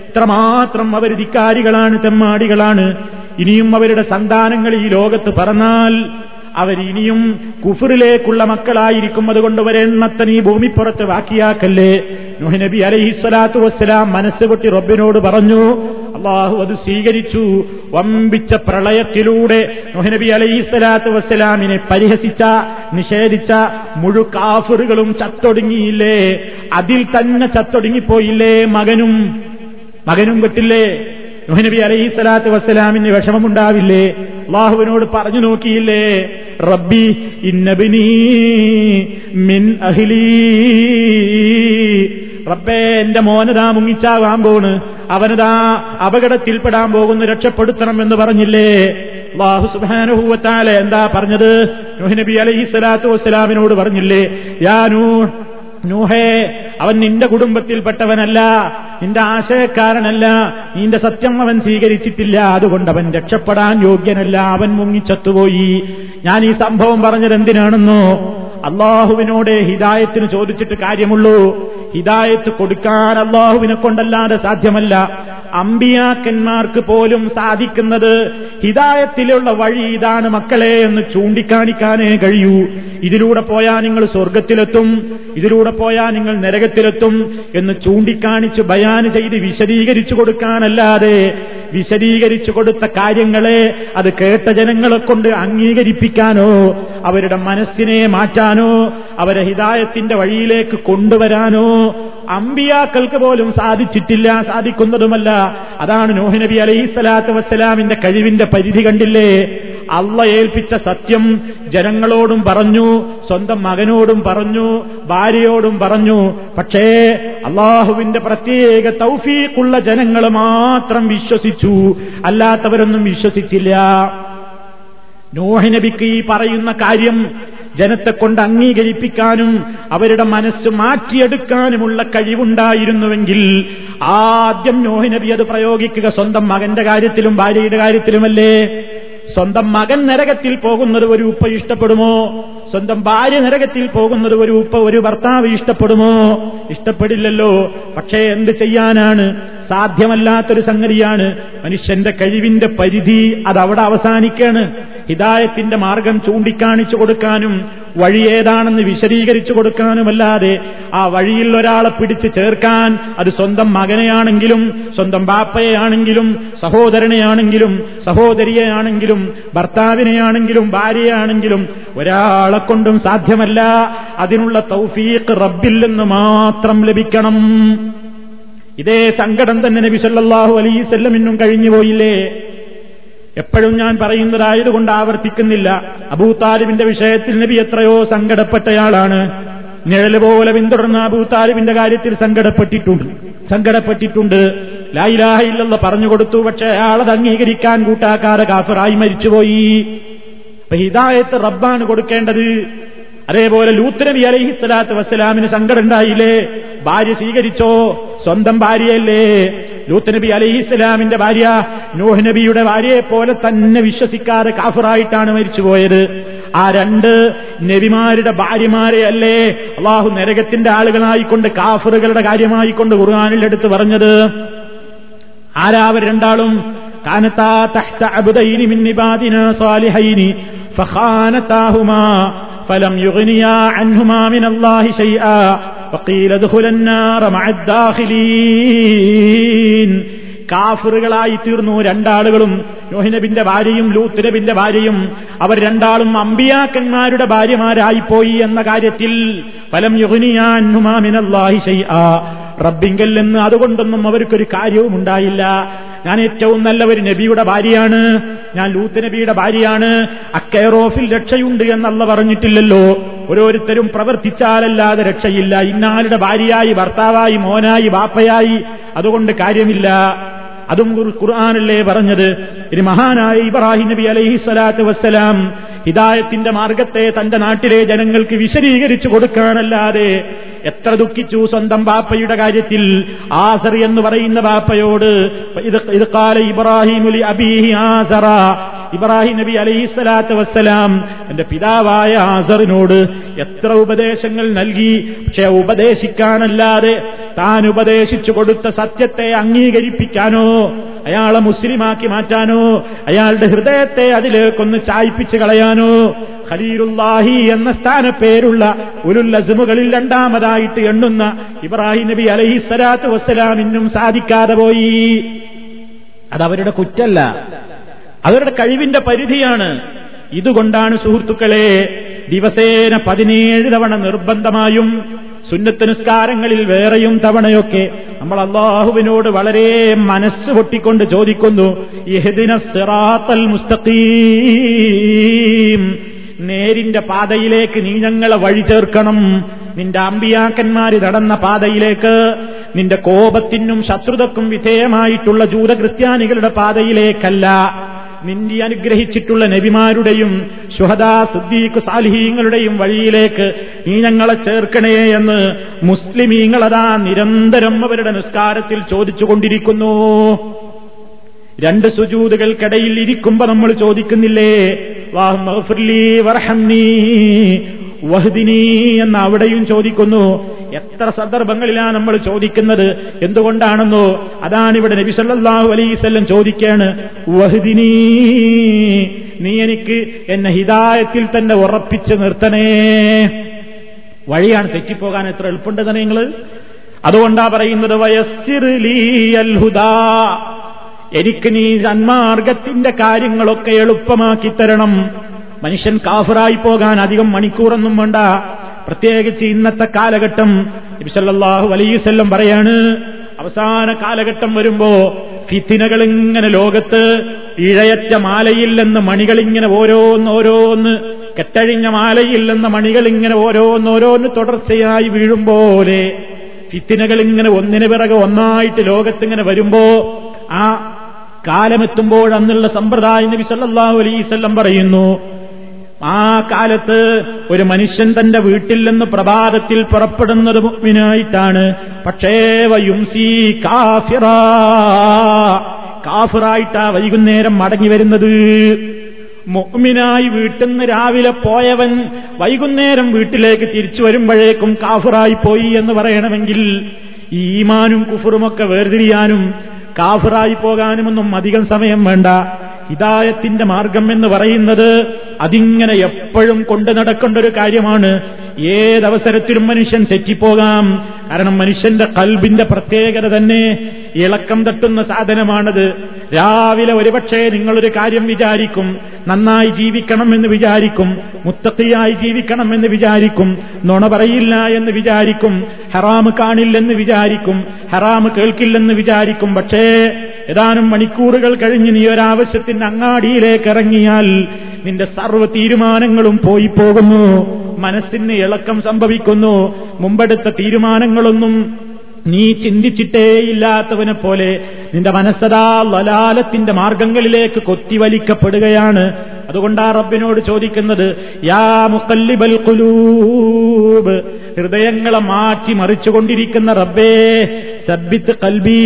ഇത്രമാത്രം അവർ ധിക്കാരികളാണ് തെമ്മാടികളാണ്. ഇനിയും അവരുടെ സന്താനങ്ങൾ ഈ ലോകത്ത് പറഞ്ഞാൽ അവരിനിയും കുഫറിലേക്കുള്ള മക്കളായിരിക്കും അതുകൊണ്ട് ഒരെണ്ണത്തെ നീ ഭൂമിപ്പുറത്ത് ബാക്കിയാക്കല്ലേ. നബി അലഹിസ്വലാത്തു വസ്സലാം മനസ്സുകൊട്ടി റബ്ബിനോട് പറഞ്ഞു അള്ളാഹു അത് സ്വീകരിച്ചു. വമ്പിച്ച പ്രളയത്തിലൂടെ നബി അലൈഹിസ്വലാത്തു വസ്സലാമിനെ പരിഹസിച്ച നിഷേധിച്ച മുഴു കാഫറുകളും ചത്തൊടുങ്ങിയില്ലേ? അതിൽ തന്നെ ചത്തൊടുങ്ങിപ്പോയില്ലേ മകനും? മകനും കെട്ടില്ലേ നബി അലൈഹി സ്വലാത്തു വസ്സലാമിന് വിഷമമുണ്ടാവില്ലേ? അള്ളാഹുവിനോട് പറഞ്ഞു നോക്കിയില്ലേ? റബ്ബി ഇന്നബിനി മിൻ അഹിലീ. റബ്ബേ എന്റെ മോനതാ മുങ്ങിച്ചാവാൻ പോണ്. അവനതാ അപകടത്തിൽപ്പെടാൻ പോകുന്നു രക്ഷപ്പെടുത്തണം എന്ന് പറഞ്ഞില്ലേ? അള്ളാഹു എന്താ പറഞ്ഞത്? നബി അലൈഹി സ്വലാത്തു വസ്സലാമിനോട് പറഞ്ഞില്ലേ യാനൂ നൂഹേ അവൻ നിന്റെ കുടുംബത്തിൽപ്പെട്ടവനല്ല നിന്റെ ആശയക്കാരനല്ല നിന്റെ സത്യം അവൻ സ്വീകരിച്ചിട്ടില്ല അതുകൊണ്ട് അവൻ രക്ഷപ്പെടാൻ യോഗ്യനല്ല അവൻ മുങ്ങിച്ചത്തുപോയി. ഞാൻ ഈ സംഭവം പറഞ്ഞത് എന്തിനാണെന്നോ അള്ളാഹുവിനോട് ഹിദായത്തിന് ചോദിച്ചിട്ട് കാര്യമുള്ളൂ. ഹിദായത്ത് കൊടുക്കാൻ അള്ളാഹുവിനെ കൊണ്ടല്ലാതെ സാധ്യമല്ല. അമ്പിയാക്കന്മാർക്ക് പോലും സാധിക്കുന്നത് ഹിദായത്തിലുള്ള വഴി ഇതാണ് മക്കളെ എന്ന് ചൂണ്ടിക്കാണിക്കാനേ കഴിയൂ. ഇതിലൂടെ പോയാൽ നിങ്ങൾ സ്വർഗത്തിലെത്തും ഇതിലൂടെ പോയാൽ നിങ്ങൾ നരകത്തിലെത്തും എന്ന് ചൂണ്ടിക്കാണിച്ച് ബയാന് ചെയ്ത് വിശദീകരിച്ചു കൊടുക്കാനല്ലാതെ വിശദീകരിച്ചു കൊടുത്ത കാര്യങ്ങളെ അത് കേട്ട ജനങ്ങളെ കൊണ്ട് അംഗീകരിപ്പിക്കാനോ അവരുടെ മനസ്സിനെ മാറ്റാനോ അവരെ ഹിതായത്തിന്റെ വഴിയിലേക്ക് കൊണ്ടുവരാനോ അമ്പിയാക്കൾക്ക് പോലും സാധിച്ചിട്ടില്ല സാധിക്കുന്നതുമല്ല. അതാണ് നോഹിനബി അലൈഹിസ്സലാത്തു വസ്സലാമിന്റെ കഴിവിന്റെ പരിധി കണ്ടില്ലേ? അള്ള ഏൽപ്പിച്ച സത്യം ജനങ്ങളോടും പറഞ്ഞു സ്വന്തം മകനോടും പറഞ്ഞു ഭാര്യയോടും പറഞ്ഞു. പക്ഷേ അള്ളാഹുവിന്റെ പ്രത്യേക തൗഫീഖുള്ള ജനങ്ങൾ മാത്രം വിശ്വസിച്ചു. അല്ലാത്തവരൊന്നും വിശ്വസിച്ചില്ല. നോഹിനബിക്ക് ഈ പറയുന്ന കാര്യം ജനത്തെ കൊണ്ട് അംഗീകരിപ്പിക്കാനും അവരുടെ മനസ്സ് മാറ്റിയെടുക്കാനുമുള്ള കഴിവുണ്ടായിരുന്നുവെങ്കിൽ ആദ്യം നോഹിനബി അത് പ്രയോഗിക്കുക സ്വന്തം മകന്റെ കാര്യത്തിലും ഭാര്യയുടെ കാര്യത്തിലുമല്ലേ? സ്വന്തം മകൻ നരകത്തിൽ പോകുന്നത് ഒരു ഉപ്പ ഇഷ്ടപ്പെടുമോ? സ്വന്തം ഭാര്യ നരകത്തിൽ പോകുന്നത് ഒരു ഉപ്പ ഒരു ഭർത്താവ് ഇഷ്ടപ്പെടുമോ? ഇഷ്ടപ്പെടില്ലല്ലോ. പക്ഷേ എന്ത് ചെയ്യാനാണ്? സാധ്യമല്ലാത്തൊരു സംഗതിയാണ്. മനുഷ്യന്റെ കഴിവിന്റെ പരിധി അതവിടെ അവസാനിക്കാണ്. ഹിദായത്തിന്റെ മാർഗം ചൂണ്ടിക്കാണിച്ചു കൊടുക്കാനും വഴി ഏതാണെന്ന് വിശദീകരിച്ചു കൊടുക്കാനുമല്ലാതെ ആ വഴിയിൽ ഒരാളെ പിടിച്ചു ചേർക്കാൻ അത് സ്വന്തം മകനെയാണെങ്കിലും സ്വന്തം ബാപ്പയെയാണെങ്കിലും സഹോദരനെയാണെങ്കിലും സഹോദരിയെയാണെങ്കിലും ഭർത്താവിനെയാണെങ്കിലും ഭാര്യയാണെങ്കിലും ഒരാളെ കൊണ്ടും സാധ്യമല്ല. അതിനുള്ള തൗഫീഖ് റബ്ബിൽ നിന്ന് മാത്രം ലഭിക്കണം. ഇതേ സങ്കടം തന്നെ നബി സല്ലല്ലാഹു കഴിഞ്ഞു കഴിഞ്ഞുപോയില്ലേ? എപ്പോഴും ഞാൻ പറയുന്നതായതുകൊണ്ട് ആവർത്തിക്കുന്നില്ല. അബൂതാലിബിന്റെ വിഷയത്തിൽ നബി എത്രയോ സങ്കടപ്പെട്ടയാളാണ്. നിഴൽ പോലെ പിന്തുടർന്ന അബൂതാലിബിന്റെ കാര്യത്തിൽ സങ്കടപ്പെട്ടിട്ടുണ്ട്. സങ്കടപ്പെട്ടിട്ടുണ്ട്. ലായിലാഹയില്ലെന്ന് പറഞ്ഞു കൊടുത്തു. പക്ഷെ അയാളത് അംഗീകരിക്കാൻ കൂട്ടാക്കാതെ കാഫറായി മരിച്ചുപോയി. അപ്പൊ ഹിദായത്ത് റബ്ബാണ് കൊടുക്കേണ്ടത്. അതേപോലെ ലൂത്തനബി അലൈഹി സ്വലാത്തു വസ്സലാമിന് സങ്കടം ഉണ്ടായില്ലേ ഭാര്യ സ്വീകരിച്ചോ? സ്വന്തം ഭാര്യയല്ലേ? ലൂത്ത് നബി അലഹിസ്സലാമിന്റെ ഭാര്യ നൂഹ് നബിയുടെ ഭാര്യയെ പോലെ തന്നെ വിശ്വസിക്കാതെ കാഫറായിട്ടാണ് മരിച്ചുപോയത്. ആ രണ്ട് നബിമാരുടെ ഭാര്യമാരെ അല്ലേ അള്ളാഹു നരകത്തിന്റെ ആളുകളായിക്കൊണ്ട് കാഫറുകളുടെ കാര്യമായിക്കൊണ്ട് ഖുർആാനിൽ എടുത്ത് പറഞ്ഞത്? ആരാവർ രണ്ടാളും? കാനത്താ തഹ്ത അബുദൈനി മിൻ ഇബാദിനാ സാലിഹൈനി ഫഖാനതാഹുമാ فلم يغنيا عنهما من الله شيئا وقيل ادخلا النار مع الداخلين കാഫറുകളായി തീർന്നു രണ്ടാളുകളും നോഹിനബിന്റെ ഭാര്യയും ലൂത്ത് നബിന്റെ ഭാര്യയും അവർ രണ്ടാളും അമ്പിയാക്കന്മാരുടെ ഭാര്യമാരായിപ്പോയി എന്ന കാര്യത്തിൽ ഫലം യുഹനിയാൻഹുമാമിനല്ലാഹി ഷൈആ റബ്ബിങ്കൽ നിന്ന് അതുകൊണ്ടൊന്നും അവർക്കൊരു കാര്യവും ഉണ്ടായില്ല. ഞാൻ ഏറ്റവും നല്ല ഒരു നബിയുടെ ഭാര്യയാണ്. ഞാൻ ലൂത്ത് നബിയുടെ ഭാര്യയാണ്. അക്കയറോഫിൽ രക്ഷയുണ്ട് എന്നല്ല പറഞ്ഞിട്ടില്ലല്ലോ. ഓരോരുത്തരും പ്രവർത്തിച്ചാലല്ലാതെ രക്ഷയില്ല. ഇന്നാളുടെ ഭാര്യയായി ഭർത്താവായി മോനായി ബാപ്പയായി അതുകൊണ്ട് കാര്യമില്ല. അതും ഖുർആാനല്ലേ പറഞ്ഞത്. ഇനി മഹാനായ ഇബ്രാഹിം നബി അലൈഹി സ്വലാത്ത് വസ്സലാം ഹിദായത്തിന്റെ മാർഗത്തെ തന്റെ നാട്ടിലെ ജനങ്ങൾക്ക് വിശദീകരിച്ചു കൊടുക്കാനല്ലാതെ എത്ര ദുഃഖിച്ചു സ്വന്തം ബാപ്പയുടെ കാര്യത്തിൽ ആസർ എന്ന് പറയുന്ന ബാപ്പയോട് ഇത് കാല ഇബ്രാഹിമുലി അബീഹി ആസറ ഇബ്രാഹിം നബി അലൈഹിസ്സലാത്ത് വസ്സലാം എന്റെ പിതാവായ ആസറിനോട് എത്ര ഉപദേശങ്ങൾ നൽകി? പക്ഷെ ഉപദേശിക്കാനല്ലാതെ താൻ ഉപദേശിച്ചു കൊടുത്ത സത്യത്തെ അംഗീകരിപ്പിക്കാനോ അയാളെ മുസ്ലിമാക്കി മാറ്റാനോ അയാളുടെ ഹൃദയത്തെ അതിലേക്കൊന്ന് ചായ്പിച്ചു കളയാനോ ഖലീലുല്ലാഹി എന്ന സ്ഥാനപ്പേരുള്ള ഉലുല്ലസുമുകളിൽ രണ്ടാമതായിട്ട് എണ്ണുന്ന ഇബ്രാഹിം നബി അലഹി സ്വലാത്തു വസ്സലാമിനും സാധിക്കാതെ പോയി. അതവരുടെ കുറ്റല്ല. അവരുടെ കഴിവിന്റെ പരിധിയാണ്. ഇതുകൊണ്ടാണ് സുഹൃത്തുക്കളെ ദിവസേന പതിനേഴ് തവണ നിർബന്ധമായും സുന്നത്ത് നിസ്കാരങ്ങളിൽ വേറെയും തവണയൊക്കെ നമ്മൾ അള്ളാഹുവിനോട് വളരെ മനസ്സ് പൊട്ടിക്കൊണ്ട് ചോദിക്കുന്നു മുസ്തഖീം. നേരിന്റെ പാതയിലേക്ക് നീ ഞങ്ങളെ വഴി ചേർക്കണം. നിന്റെ അമ്പിയാക്കന്മാര് നടന്ന പാതയിലേക്ക് നിന്റെ കോപത്തിനും ശത്രുതക്കും വിധേയമായിട്ടുള്ള ജൂതക്രിസ്ത്യാനികളുടെ പാതയിലേക്കല്ല. നിന്റെ അനുഗ്രഹിച്ചിട്ടുള്ള നബിമാരുടെയും ശുഹദാ സുദ്ദീഖ് സാലിഹീങ്ങളുടെയും വഴിയിലേക്ക് നീ ഞങ്ങളെ ചേർക്കണേ എന്ന് മുസ്ലിമീങ്ങളതാ നിരന്തരം അവരുടെ നിസ്കാരത്തിൽ ചോദിച്ചുകൊണ്ടിരിക്കുന്നു. രണ്ട് സുജൂതുകൾക്കിടയിൽ ഇരിക്കുമ്പോ നമ്മൾ ചോദിക്കുന്നില്ലേ? വാഹ്ലി വർഹംനീ വഹദിനീ എന്ന് അവിടെയും ചോദിക്കുന്നു. എത്ര സന്ദർഭങ്ങളിലാണ് നമ്മൾ ചോദിക്കുന്നത്? എന്തുകൊണ്ടാണെന്നോ? അതാണ് ഇവിടെ നബി സല്ലല്ലാഹു അലൈവല്ലം ചോദിക്കാണ് നീ എനിക്ക് എന്നെ ഹിതായത്തിൽ തന്നെ ഉറപ്പിച്ച് നിർത്തണേ. വഴിയാണ് തെറ്റിപ്പോകാൻ എത്ര എളുപ്പമുണ്ട് തന്നെ നിങ്ങൾ അതുകൊണ്ടാ പറയുന്നത് വയസ്സിർലീയൽഹുദാ എനിക്ക് നീ സന്മാർഗത്തിന്റെ കാര്യങ്ങളൊക്കെ എളുപ്പമാക്കി തരണം. മനുഷ്യൻ കാഫറായി പോകാൻ അധികം മണിക്കൂറൊന്നും വേണ്ട. പ്രത്യേകിച്ച് ഇന്നത്തെ കാലഘട്ടം ഇബ്സല്ലാഹു അലൈവല്ലം പറയാണ് അവസാന കാലഘട്ടം വരുമ്പോ ഫിത്തിനകൾ ഇങ്ങനെ ലോകത്ത് ഇഴയറ്റ മാലയില്ലെന്ന് മണികളിങ്ങനെ ഓരോന്നോരോന്ന് ഓരോന്ന് കെട്ടഴിഞ്ഞ മാലയില്ലെന്ന് ഇങ്ങനെ ഓരോന്നോരോന്ന് ഓരോന്ന് തുടർച്ചയായി വീഴുമ്പോലെ ഫിത്തിനകൾ ഇങ്ങനെ ഒന്നിനു പിറകെ ഒന്നായിട്ട് ലോകത്തിങ്ങനെ വരുമ്പോ ആ കാലമെത്തുമ്പോൾ അന്നുള്ള സമ്പ്രദായം നബി സല്ലല്ലാഹു അലൈവല്ലം പറയുന്നു ആ കാലത്ത് ഒരു മനുഷ്യൻ തന്റെ വീട്ടിൽ നിന്ന് പ്രഭാതത്തിൽ പുറപ്പെടുന്നത് മുഗ്മിനായിട്ടാണ് പക്ഷേ വയുംസി കാഫിറ. കാഫിറായിട്ടാ വൈകുന്നേരം മടങ്ങി വരുന്നത്. മുഅ്മിനായി വീട്ടിൽ നിന്ന് രാവിലെ പോയവൻ വൈകുന്നേരം വീട്ടിലേക്ക് തിരിച്ചു വരുമ്പോഴേക്കും കാഫിറായി പോയി എന്ന് പറയണമെങ്കിൽ ഈമാനും കുഫറുമൊക്കെ വേർതിരിയാനും കാഫിറായി പോകാനുമൊന്നും അധികം സമയം വേണ്ട. ഹിദായത്തിന്റെ മാർഗം എന്ന് പറയുന്നത് അതിങ്ങനെ എപ്പോഴും കൊണ്ടു നടക്കേണ്ട ഒരു കാര്യമാണ്. ഏതവസരത്തിലും മനുഷ്യൻ തെറ്റിപ്പോകാം. കാരണം മനുഷ്യന്റെ കൽബിന്റെ പ്രത്യേകത തന്നെ ഇളക്കം തട്ടുന്ന സാധനമാണത്. രാവിലെ ഒരുപക്ഷെ നിങ്ങളൊരു കാര്യം വിചാരിക്കും. നന്നായി ജീവിക്കണം എന്ന് വിചാരിക്കും. മുത്തക്കിയായി ജീവിക്കണം എന്ന് വിചാരിക്കും. നുണ പറയില്ല എന്ന് വിചാരിക്കും. ഹറാമ് കാണില്ലെന്ന് വിചാരിക്കും. ഹറാമ് കേൾക്കില്ലെന്ന് വിചാരിക്കും. പക്ഷേ ഏതാനും മണിക്കൂറുകൾ കഴിഞ്ഞ് നീ ഒരാവശ്യത്തിന് അങ്ങാടിയിലേക്ക് ഇറങ്ങിയാൽ നിന്റെ സർവ തീരുമാനങ്ങളും പോയി പോകുന്നു. മനസ്സിന് ഇളക്കം സംഭവിക്കുന്നു. മുമ്പെടുത്ത തീരുമാനങ്ങളൊന്നും നീ ചിന്തിച്ചിട്ടേയില്ലാത്തവനെ പോലെ നിന്റെ മനസ്സതാ ലലാലത്തിന്റെ മാർഗങ്ങളിലേക്ക് കൊത്തിവലിക്കപ്പെടുകയാണ്. അതുകൊണ്ടാ റബ്ബിനോട് ചോദിക്കുന്നത് യാ മുക്കല്ലിബൽ കുലൂബ് ഹൃദയങ്ങളെ മാറ്റി മറിച്ചുകൊണ്ടിരിക്കുന്ന റബ്ബേ സബ്ബിത്ത് കൽബീ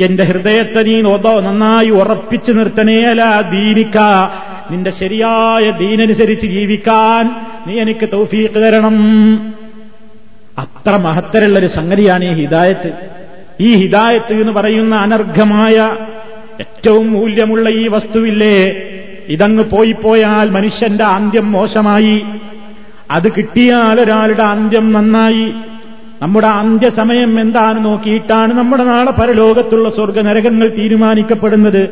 എന്റെ ഹൃദയത്തെ നീ നന്നായി ഉറപ്പിച്ചു നിർത്തണേല ദീനിക്ക നിന്റെ ശരിയായ ദീനനുസരിച്ച് ജീവിക്കാൻ നീ എനിക്ക് തൗഫീഖ് തരണം. അത്ര മഹത്തരുള്ളൊരു സംഗതിയാണ് ഈ ഹിദായത്ത്. ഈ ഹിദായത്ത് എന്ന് പറയുന്ന അനർഘമായ ഏറ്റവും മൂല്യമുള്ള ഈ വസ്തുവില്ലേ? ഇതങ്ങ് പോയി പോയാൽ മനുഷ്യന്റെ അന്ത്യം മോശമായി. അത് കിട്ടിയാൽ ഒരാളുടെ അന്ത്യം നന്നായി. നമ്മുടെ അന്ത്യസമയം എന്താണ് നോക്കിയിട്ടാണ് നമ്മുടെ നാളെ പരലോകത്തുള്ള സ്വർഗനരകങ്ങൾ തീരുമാനിക്കപ്പെടുന്നത്.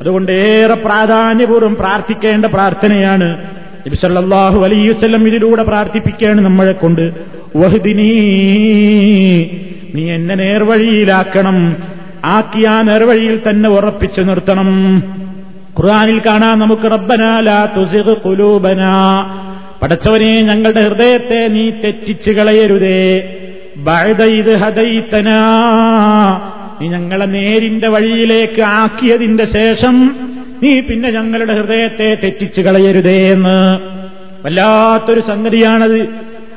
അതുകൊണ്ട് ഏറെ പ്രാധാന്യപൂർവം പ്രാർത്ഥിക്കേണ്ട പ്രാർത്ഥനയാണ്. നബിസല്ലാഹു അലൈവല്ലം ഇതിലൂടെ പ്രാർത്ഥിപ്പിക്കുകയാണ് നമ്മളെ കൊണ്ട് വഹുദിനീ നീ എന്നെ നേർവഴിയിലാക്കണം. ആക്കി ആ നേർവഴിയിൽ തന്നെ ഉറപ്പിച്ചു നിർത്തണം. ഖുർആാനിൽ കാണാം നമുക്ക് റബ്ബനാലാ തുസിഖ് പടച്ചവനെ ഞങ്ങളുടെ ഹൃദയത്തെ നീ തെറ്റിച്ചു കളയരുതേ. ഇത് ഹദൈത്തനാ നീ ഞങ്ങളെ നേരിന്റെ വഴിയിലേക്ക് ആക്കിയതിന്റെ ശേഷം നീ പിന്നെ ഞങ്ങളുടെ ഹൃദയത്തെ തെറ്റിച്ചു കളയരുതേ എന്ന്. വല്ലാത്തൊരു സംഗതിയാണത്.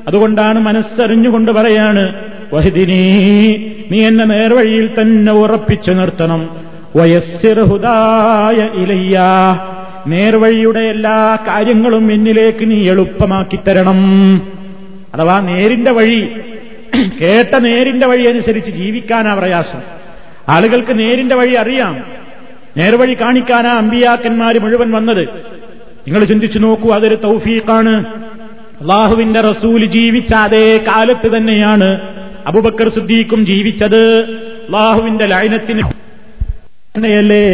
അതുകൊണ്ടാണ് മനസ്സറിഞ്ഞുകൊണ്ട് പറയാണ് വഹദിനീ നീ എന്നെ നേർവഴിയിൽ തന്നെ ഉറപ്പിച്ചു നിർത്തണം. വയസ്സിർ ഹുദായ ഇലയ്യ നേർവഴിയുടെ എല്ലാ കാര്യങ്ങളും എന്നിലേക്ക് നീ എളുപ്പമാക്കി തരണം. അഥവാ നേരിന്റെ വഴി കേട്ട നേരിന്റെ വഴി അനുസരിച്ച് ജീവിക്കാനാ പ്രയാസം. ആളുകൾക്ക് നേരിന്റെ വഴി അറിയാം. നേർവഴി കാണിക്കാനാ അമ്പിയാക്കന്മാർ മുഴുവൻ വന്നത്. നിങ്ങൾ ചിന്തിച്ചു നോക്കൂ അതൊരു തൗഫീഖാണ്. അള്ളാഹുവിന്റെ റസൂൽ ജീവിച്ച അതേ കാലത്ത് തന്നെയാണ്. അബുബക്കർ സുദ്ദീഖും ജീവിച്ചത് അള്ളാഹുവിന്റെ ലൈനത്തിന് തന്നെയല്ലേ?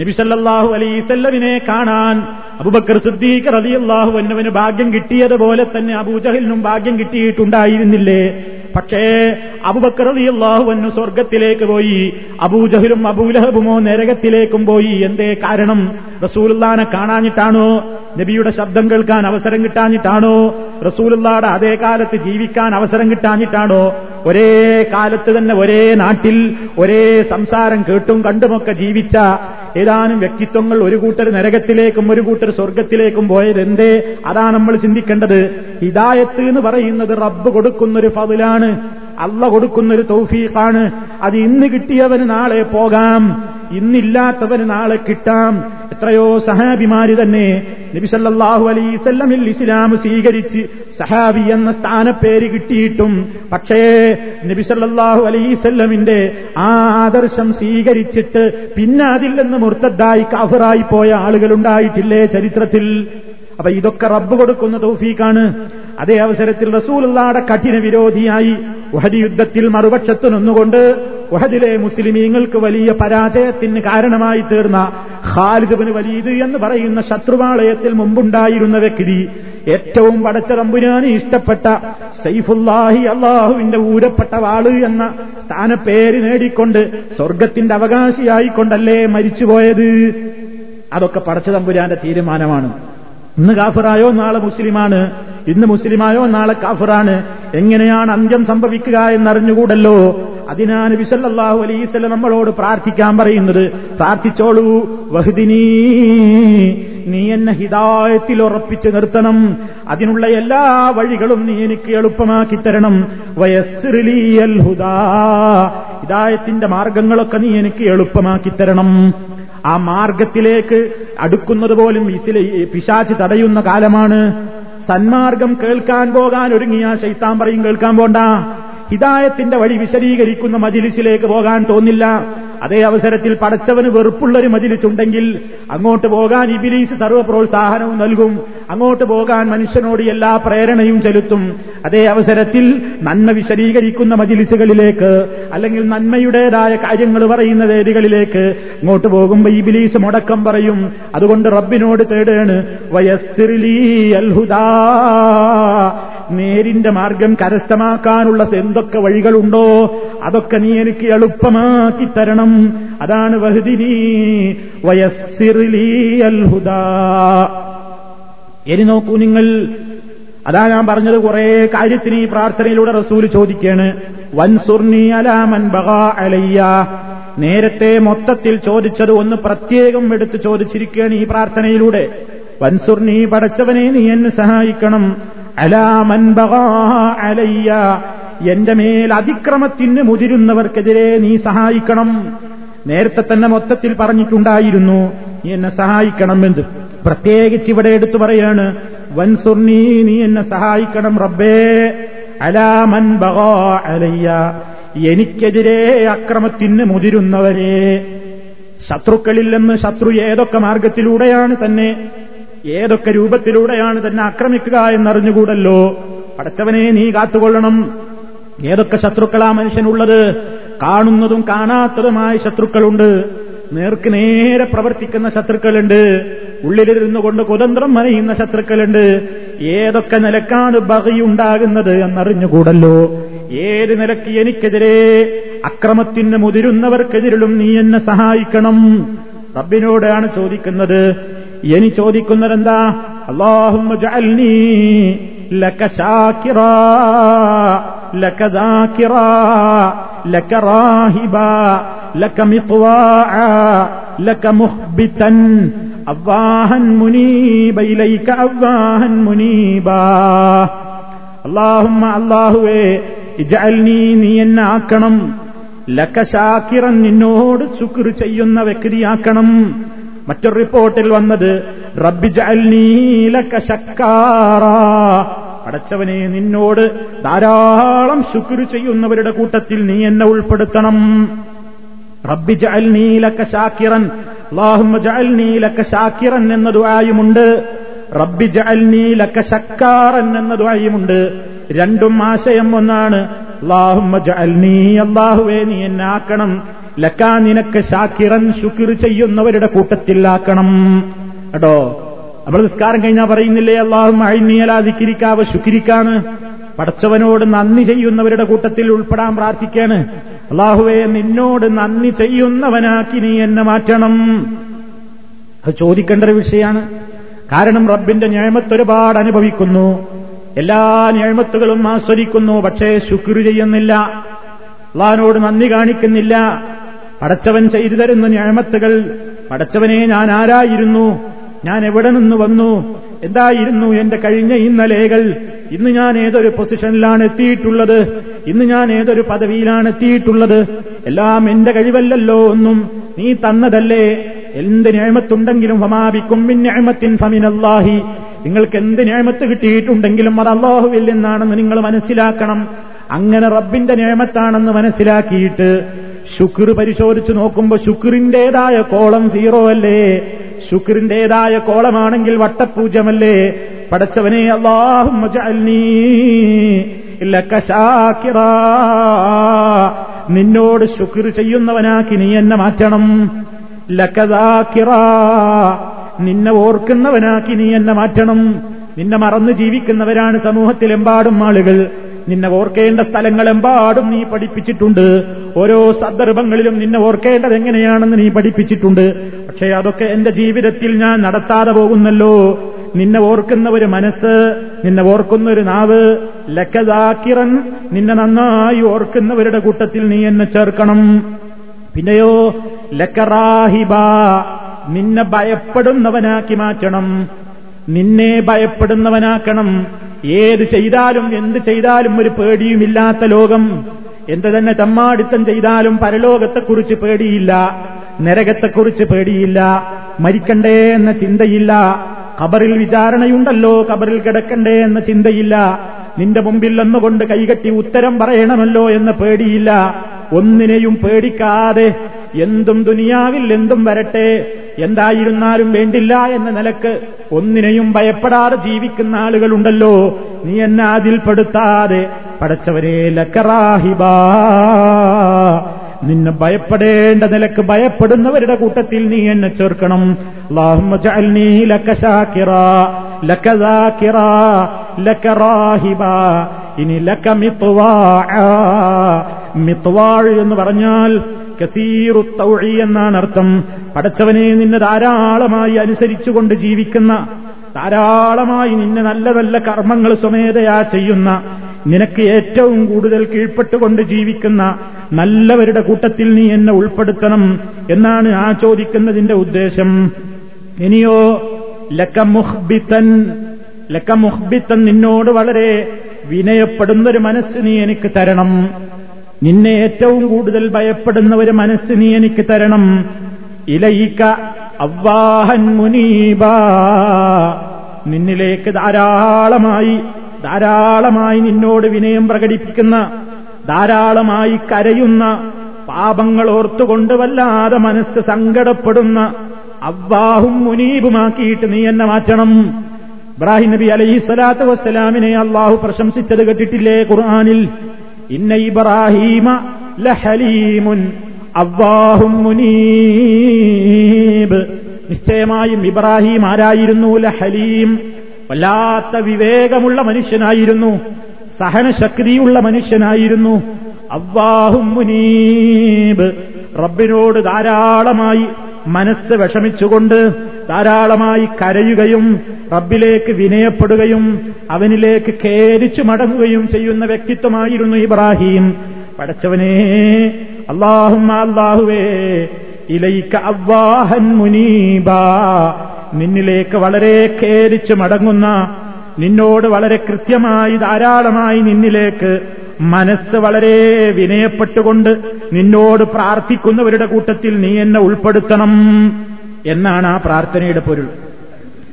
നബിസല്ലാഹു അലൈസല്ലമിനെ കാണാൻ അബുബക്കർ സിദ്ദീഖ് റളിയല്ലാഹു എന്നവന് ഭാഗ്യം കിട്ടിയതുപോലെ തന്നെ അബൂജഹലിനും ഭാഗ്യം കിട്ടിയിട്ടുണ്ടായിരുന്നില്ലേ? പക്ഷേ അബുബക്കർ റളിയല്ലാഹു അന്നു സ്വർഗത്തിലേക്ക് പോയി അബൂജഹലും അബൂലഹബുമോ നരകത്തിലേക്കും പോയി. എന്തേ കാരണം? റസൂലുള്ളാനെ കാണാഞ്ഞിട്ടാണോ? നബിയുടെ ശബ്ദം കേൾക്കാൻ അവസരം കിട്ടാഞ്ഞിട്ടാണോ? റസൂലുള്ളാടെ അതേ കാലത്ത് ജീവിക്കാൻ അവസരം കിട്ടാഞ്ഞിട്ടാണോ? ഒരേ കാലത്ത് തന്നെ ഒരേ നാട്ടിൽ ഒരേ സംസാരം കേട്ടും കണ്ടുമൊക്കെ ജീവിച്ച ഏതാനും വ്യക്തിത്വങ്ങൾ ഒരു കൂട്ടർ നരകത്തിലേക്കും ഒരു കൂട്ടർ സ്വർഗത്തിലേക്കും പോയതെന്തേ? അതാ നമ്മൾ ചിന്തിക്കേണ്ടത്. ഹിദായത്ത് എന്ന് പറയുന്നത് റബ്ബ് കൊടുക്കുന്നൊരു ഫതിലാണ്. അല്ല കൊടുക്കുന്നൊരു തൗഫീഖാണ്. അത് ഇന്ന് കിട്ടിയവന് നാളെ പോകാം. ഇന്നില്ലാത്തവന് നാളെ കിട്ടാം. എത്രയോ സഹാബിമാര് തന്നെ നബിസല്ലാഹു അലൈസല്ലമിൽ ഇസ്ലാം സ്വീകരിച്ച് സഹാബി എന്ന സ്ഥാനപ്പേര് കിട്ടിയിട്ടും പക്ഷേ നബിസല്ലാഹു അലൈസല്ലമിന്റെ ആ ആദർശം സ്വീകരിച്ചിട്ട് പിന്നെ അതിൽ നിന്ന് മുർത്തദ്ദായി കഫറായി പോയ ആളുകളുണ്ടായിട്ടില്ലേ ചരിത്രത്തിൽ? അപ്പൊ ഇതൊക്കെ റബ്ബ് കൊടുക്കുന്ന തൗഫീഖാണ്. അതേ അവസരത്തിൽ റസൂലുള്ളാടെ കഠിന വിരോധിയായി ഉഹദ് യുദ്ധത്തിൽ മറുപക്ഷത്ത് നിന്നുകൊണ്ട് ഉഹദിലെ മുസ്ലിമീങ്ങൾക്ക് വലിയ പരാജയത്തിന് കാരണമായി തീർന്ന ഖാലിദ് വലീദ് എന്ന് പറയുന്ന ശത്രുപാളയത്തിൽ മുമ്പുണ്ടായിരുന്ന വ്യക്തി ഏറ്റവും പടച്ച ഇഷ്ടപ്പെട്ട സൈഫുല്ലാഹി അള്ളാഹുവിന്റെ ഊരപ്പെട്ട വാൾ എന്ന സ്ഥാനപ്പേര് നേടിക്കൊണ്ട് സ്വർഗത്തിന്റെ അവകാശിയായിക്കൊണ്ടല്ലേ മരിച്ചുപോയത്? അതൊക്കെ പടച്ച തമ്പുരാന്റെ തീരുമാനമാണ്. ഇന്ന് കാഫറായോ നാളെ മുസ്ലിമാണ്. ഇന്ന് മുസ്ലിമായോ നാളെ കാഫറാണ്. എങ്ങനെയാണ് അന്ത്യം സംഭവിക്കുക എന്നറിഞ്ഞുകൂടല്ലോ? അതിനാണ് വിസല്ലാഹു അലൈസല്ല നമ്മളോട് പ്രാർത്ഥിക്കാൻ പറയുന്നത് പ്രാർത്ഥിച്ചോളൂ വഹുദിനീ നീ എന്നെ ഹിതായത്തിൽ ഉറപ്പിച്ചു നിർത്തണം. അതിനുള്ള എല്ലാ വഴികളും നീ എനിക്ക് എളുപ്പമാക്കി തരണം. വയസ്സിറിലിയൽ ഹുദാ ഹിതായത്തിന്റെ മാർഗങ്ങളൊക്കെ നീ എനിക്ക് എളുപ്പമാക്കി തരണം. ആ മാർഗത്തിലേക്ക് അടുക്കുന്നത് പോലും പിശാച്ച് തടയുന്ന കാലമാണ്. സന്മാർഗം കേൾക്കാൻ പോകാൻ ഒരുങ്ങിയ ശൈത്താൻ പറയും കേൾക്കാൻ പോണ്ട. ഹിതായത്തിന്റെ വഴി വിശദീകരിക്കുന്ന മജിലിസിലേക്ക് പോകാൻ തോന്നില്ല. അതേ അവസരത്തിൽ പടച്ചവന് വെറുപ്പുള്ളൊരു മതിലിച്ചുണ്ടെങ്കിൽ അങ്ങോട്ട് പോകാൻ ഇബിലീസ് സർവ പ്രോത്സാഹനവും നൽകും. അങ്ങോട്ട് പോകാൻ മനുഷ്യനോട് എല്ലാ പ്രേരണയും ചെലുത്തും. അതേ അവസരത്തിൽ നന്മ വിശദീകരിക്കുന്ന മജിലിസുകളിലേക്ക് അല്ലെങ്കിൽ നന്മയുടേതായ കാര്യങ്ങൾ പറയുന്ന വേദികളിലേക്ക് അങ്ങോട്ട് പോകുമ്പോൾ ഇബിലീസ് മുടക്കം പറയും. അതുകൊണ്ട് റബ്ബിനോട് തേടേണ്. വയസ്സിറിലീ അൽഹുദാ. നേരിന്റെ മാർഗം കരസ്ഥമാക്കാനുള്ള എന്തൊക്കെ വഴികളുണ്ടോ? അതൊക്കെ നീ എനിക്ക് എളുപ്പമാക്കി തരണം. അതാണ് എരി നോക്കൂ നിങ്ങൾ. അതാ ഞാൻ പറഞ്ഞത് കുറെ കാര്യത്തിന് ഈ പ്രാർത്ഥനയിലൂടെ റസൂൽ ചോദിക്കാണ്. വൻസുർണി അലാമൻ ബഹാ അലയ്യ. നേരത്തെ മൊത്തത്തിൽ ചോദിച്ചത് ഒന്ന് പ്രത്യേകം എടുത്ത് ചോദിച്ചിരിക്കുകയാണ് ഈ പ്രാർത്ഥനയിലൂടെ. വൻസുർണി പടച്ചവനെ നീ എന്നെ സഹായിക്കണം. അലാമൻ ബഹാ അലയ്യ. എന്റെ മേൽ അതിക്രമത്തിന് മുതിരുന്നവർക്കെതിരെ നീ സഹായിക്കണം. നേരത്തെ തന്നെ മൊത്തത്തിൽ പറഞ്ഞിട്ടുണ്ടായിരുന്നു നീ എന്നെ സഹായിക്കണം എന്ത് പ്രത്യേകിച്ച് ഇവിടെ എടുത്തു പറയാണ് വൻസുർണി നീ എന്നെ സഹായിക്കണം റബ്ബേ. അലാമൻ ബഹോ അലയ്യ. എനിക്കെതിരെ അക്രമത്തിന് മുതിരുന്നവരെ. ശത്രുക്കളിൽ നിന്ന് ശത്രു ഏതൊക്കെ മാർഗത്തിലൂടെയാണ് തന്നെ ഏതൊക്കെ രൂപത്തിലൂടെയാണ് തന്നെ ആക്രമിക്കുക എന്നറിഞ്ഞുകൂടല്ലോ. പടച്ചവനെ നീ കാത്തുകൊള്ളണം. ഏതൊക്കെ ശത്രുക്കളാ മനുഷ്യനുള്ളത്? കാണുന്നതും കാണാത്തതുമായ ശത്രുക്കളുണ്ട്. നേർക്ക് നേരെ പ്രവർത്തിക്കുന്ന ശത്രുക്കളുണ്ട്. ഉള്ളിലിരുന്നു കൊണ്ട് കുതന്ത്രം മനയുന്ന ശത്രുക്കളുണ്ട്. ഏതൊക്കെ നിലക്കാണ് ബഹയുണ്ടാകുന്നത് എന്നറിഞ്ഞുകൂടല്ലോ. ഏത് നിലയ്ക്ക് എനിക്കെതിരെ അക്രമത്തിന് മുതിരുന്നവർക്കെതിരിലും നീ എന്നെ സഹായിക്കണം. റബ്ബിനോടാണ് ചോദിക്കുന്നത്. ഇനി ചോദിക്കുന്നതെന്താ? അള്ളാഹുമ്മ മുഖ്ബിതൻ അവ്വാഹൻ മുനീബ ലക ശാക്കിറൻ നിന്നോട് ശുക്ർ ചെയ്യുന്ന വ്യക്തിയാക്കണം. മറ്റൊരു റിപ്പോർട്ടിൽ വന്നത് അടച്ചവനെ നിന്നോട് ധാരാളം ശുക്രു ചെയ്യുന്നവരുടെ കൂട്ടത്തിൽ നീ എന്നെ ഉൾപ്പെടുത്തണം. റബ്ബി ജഅൽനീ നീലക്ക ശാക്കിറൻ അല്ലാഹുമ്മ ജഅൽനീ ലക ശാക്കിറൻ എന്ന ദുആയുമുണ്ട്. റബ്ബി ജഅൽനീ നീലക്ക ശക്കാറൻ എന്ന ദുആയുമുണ്ട്. രണ്ടും ആശയം ഒന്നാണ് അല്ലാഹുമ്മ ജഅൽനീ അല്ലാഹുവേ നീ എന്നാക്കണം ലക്കാ നിനക്ക് ശാക്കിറൻ ശുക്ർ ചെയ്യുന്നവരുടെ കൂട്ടത്തിലാക്കണം. കേട്ടോ? നമ്മൾ നിസ്കാരം കഴിഞ്ഞാൽ പറയുന്നില്ലേ അള്ളാഹും അഴിഞ്ഞിയലാതിക്കിരിക്കാവ് ശുക്രിക്കാണ്. പടച്ചവനോട് നന്ദി ചെയ്യുന്നവരുടെ കൂട്ടത്തിൽ ഉൾപ്പെടാൻ പ്രാർത്ഥിക്കാണ്. അള്ളാഹുവെ നിന്നോട് നന്ദി ചെയ്യുന്നവനാക്കി നീ എന്നെ മാറ്റണം. അത് ചോദിക്കേണ്ട ഒരു വിഷയമാണ്. കാരണം റബ്ബിന്റെ ഞാമത്ത് ഒരുപാട് അനുഭവിക്കുന്നു. എല്ലാ ഞാമത്തുകളും ആസ്വദിക്കുന്നു പക്ഷേ ശുക്ർ ചെയ്യുന്നില്ല. അള്ളഹാനോട് നന്ദി കാണിക്കുന്നില്ല. പടച്ചവൻ ചെയ്തു തരുന്ന ഞാമത്തുകൾ പടച്ചവനെ ഞാൻ ആരായിരുന്നു? ഞാൻ എവിടെ നിന്ന് വന്നു? എന്തായിരുന്നു എന്റെ കഴിഞ്ഞ ഇന്നലേകൾ? ഇന്ന് ഞാൻ ഏതൊരു പൊസിഷനിലാണ് എത്തിയിട്ടുള്ളത്? ഇന്ന് ഞാൻ ഏതൊരു പദവിയിലാണ് എത്തിയിട്ടുള്ളത്? എല്ലാം എന്റെ കഴിവല്ലല്ലോ ഒന്നും നീ തന്നതല്ലേ? എന്ത് ഞാമത്തുണ്ടെങ്കിലും ഹമാബിക്കും ഞാമത്തിൻ ഫമിനല്ലാഹി. നിങ്ങൾക്ക് എന്ത് ഞാമത്ത് കിട്ടിയിട്ടുണ്ടെങ്കിലും അത് അള്ളാഹുവിൽ നിന്നാണെന്ന് നിങ്ങൾ മനസ്സിലാക്കണം. അങ്ങനെ റബ്ബിന്റെ നിയമത്താണെന്ന് മനസ്സിലാക്കിയിട്ട് ശുക്ർ പരിശോധിച്ചു നോക്കുമ്പോൾ ശുക്രിന്റേതായ കോളം സീറോ അല്ലേ? ശുക്രിന്റേതായ കോളമാണെങ്കിൽ വട്ടപ്പൂജമല്ലേ പടച്ചവനെ അള്ളാഹും നിന്നോട് ശുക്ർ ചെയ്യുന്നവനാക്കി നീ എന്നെ മാറ്റണം. ലക്കതാക്കിറ നിന്നെ ഓർക്കുന്നവനാക്കി നീ എന്നെ മാറ്റണം. നിന്നെ മറന്ന് ജീവിക്കുന്നവരാണ് സമൂഹത്തിലെമ്പാടും ആളുകൾ. നിന്നെ ഓർക്കേണ്ട സ്ഥലങ്ങളെമ്പാടും നീ പഠിപ്പിച്ചിട്ടുണ്ട്. ഓരോ സന്ദർഭങ്ങളിലും നിന്നെ ഓർക്കേണ്ടത് എങ്ങനെയാണെന്ന് നീ പഠിപ്പിച്ചിട്ടുണ്ട്. പക്ഷേ അതൊക്കെ എന്റെ ജീവിതത്തിൽ ഞാൻ നടത്താതെ പോകുന്നല്ലോ. നിന്നെ ഓർക്കുന്ന ഒരു മനസ്സ് നിന്നെ ഓർക്കുന്ന ഒരു നാവ് ലക്കദാക്കിറൻ നിന്നെ നന്നായി ഓർക്കുന്നവരുടെ കൂട്ടത്തിൽ നീ എന്നെ ചേർക്കണം. പിന്നെയോ ലക്കറാഹിബ നിന്നെ ഭയപ്പെടുന്നവനാക്കി മാറ്റണം. നിന്നെ ഭയപ്പെടുന്നവനാക്കണം. ഏത് ചെയ്താലും എന്ത് ചെയ്താലും ഒരു പേടിയുമില്ലാത്ത ലോകം. എന്ത് തന്നെ തമ്മാടിത്തം ചെയ്താലും പരലോകത്തെക്കുറിച്ച് പേടിയില്ല. നരകത്തെക്കുറിച്ച് പേടിയില്ല മരിക്കണ്ടേ എന്ന ചിന്തയില്ല. ഖബറിൽ വിചാരണയുണ്ടല്ലോ ഖബറിൽ കിടക്കണ്ടേ എന്ന ചിന്തയില്ല. നിന്റെ മുമ്പിൽ എന്നുകൊണ്ട് കൈകെട്ടി ഉത്തരം പറയണമല്ലോ എന്ന പേടിയില്ല. ഒന്നിനെയും പേടിക്കാതെ എന്തും ദുനിയാവിൽ എന്തും വരട്ടെ എന്തായിരുന്നാലും വേണ്ടില്ല എന്ന നിലയ്ക്ക് ഒന്നിനെയും ഭയപ്പെടാതെ ജീവിക്കുന്ന ആളുകളുണ്ടല്ലോ. നീ എന്നെ അതിൽപ്പെടുത്താതെ പടച്ചവരെ ലക്കറാഹിബാ. നിന്നെ ഭയപ്പെടേണ്ട നിലയ്ക്ക് ഭയപ്പെടുന്നവരുടെ കൂട്ടത്തിൽ നീ എന്നെ ചേർക്കണം. ഇനി ലക മിത്വാഅ മിത്വാൾ എന്ന് പറഞ്ഞാൽ കസീറു എന്നാണ് അർത്ഥം. പടച്ചവനെ നിന്നെ ധാരാളമായി അനുസരിച്ചുകൊണ്ട് ജീവിക്കുന്ന ധാരാളമായി നിന്നെ നല്ല നല്ല കർമ്മങ്ങൾ സ്വമേധയാ ചെയ്യുന്ന നിനക്ക് ഏറ്റവും കൂടുതൽ കീഴ്പ്പെട്ടുകൊണ്ട് ജീവിക്കുന്ന നല്ലവരുടെ കൂട്ടത്തിൽ നീ എന്നെ ഉൾപ്പെടുത്തണം എന്നാണ് ആ ചോദിക്കുന്നതിന്റെ ഉദ്ദേശം. ഇനിയോ ലക്കമുഹ്ബിത്തൻ ലക്കമുഹ്ബിത്തൻ നിന്നോട് വളരെ വിനയപ്പെടുന്നൊരു മനസ്സ് നീ എനിക്ക് തരണം. നിന്നെ ഏറ്റവും കൂടുതൽ ഭയപ്പെടുന്ന ഒരു മനസ്സ് നീ എനിക്ക് തരണം. ഇലയിക്ക അവ്വാഹൻ മുനീബ. നിന്നിലേക്ക് ധാരാളമായി ധാരാളമായി നിന്നോട് വിനയം പ്രകടിപ്പിക്കുന്ന ധാരാളമായി കരയുന്ന പാപങ്ങൾ ഓർത്തുകൊണ്ട് വല്ലാതെ മനസ്സ് സങ്കടപ്പെടുന്ന അവ്വാഹും മുനീബുമാക്കിയിട്ട് നീ എന്നെ മാറ്റണം. ഇബ്രാഹിം നബി അലൈഹി സ്വലാത്തു വസ്സലാമിനെ അള്ളാഹു പ്രശംസിച്ചത് കേട്ടിട്ടില്ലേ ഖുർആാനിൽ? ഇന്ന ഇബ്രാഹീമ ലഹലീമുൻ അവ്വാഹും മുനീബ്. നിശ്ചയമായും ഇബ്രാഹിം ആരായിരുന്നു? ലഹലീം. വല്ലാത്ത വിവേകമുള്ള മനുഷ്യനായിരുന്നു. സഹനശക്തിയുള്ള മനുഷ്യനായിരുന്നു. അവ്വാഹും മുനീബ്. റബ്ബിനോട് ധാരാളമായി മനസ്സ് വിഷമിച്ചുകൊണ്ട് ധാരാളമായി കരയുകയും റബ്ബിലേക്ക് വിനയപ്പെടുകയും അവനിലേക്ക് കേരിച്ചു മടങ്ങുകയും ചെയ്യുന്ന വ്യക്തിത്വമായിരുന്നു ഇബ്രാഹിം. പടച്ചവനെ അള്ളാഹും അള്ളാഹുവേ ഇലയിക്ക അവ്വാഹൻ മുനീബ. നിന്നിലേക്ക് വളരെ കേരിച്ചു മടങ്ങുന്ന നിന്നോട് വളരെ കൃത്യമായി ധാരാളമായി നിന്നിലേക്ക് മനസ്സ് വളരെ വിനയപ്പെട്ടുകൊണ്ട് നിന്നോട് പ്രാർത്ഥിക്കുന്നവരുടെ കൂട്ടത്തിൽ നീ എന്നെ ഉൾപ്പെടുത്തണം എന്നാണ് ആ പ്രാർത്ഥനയുടെ പൊരുൾ.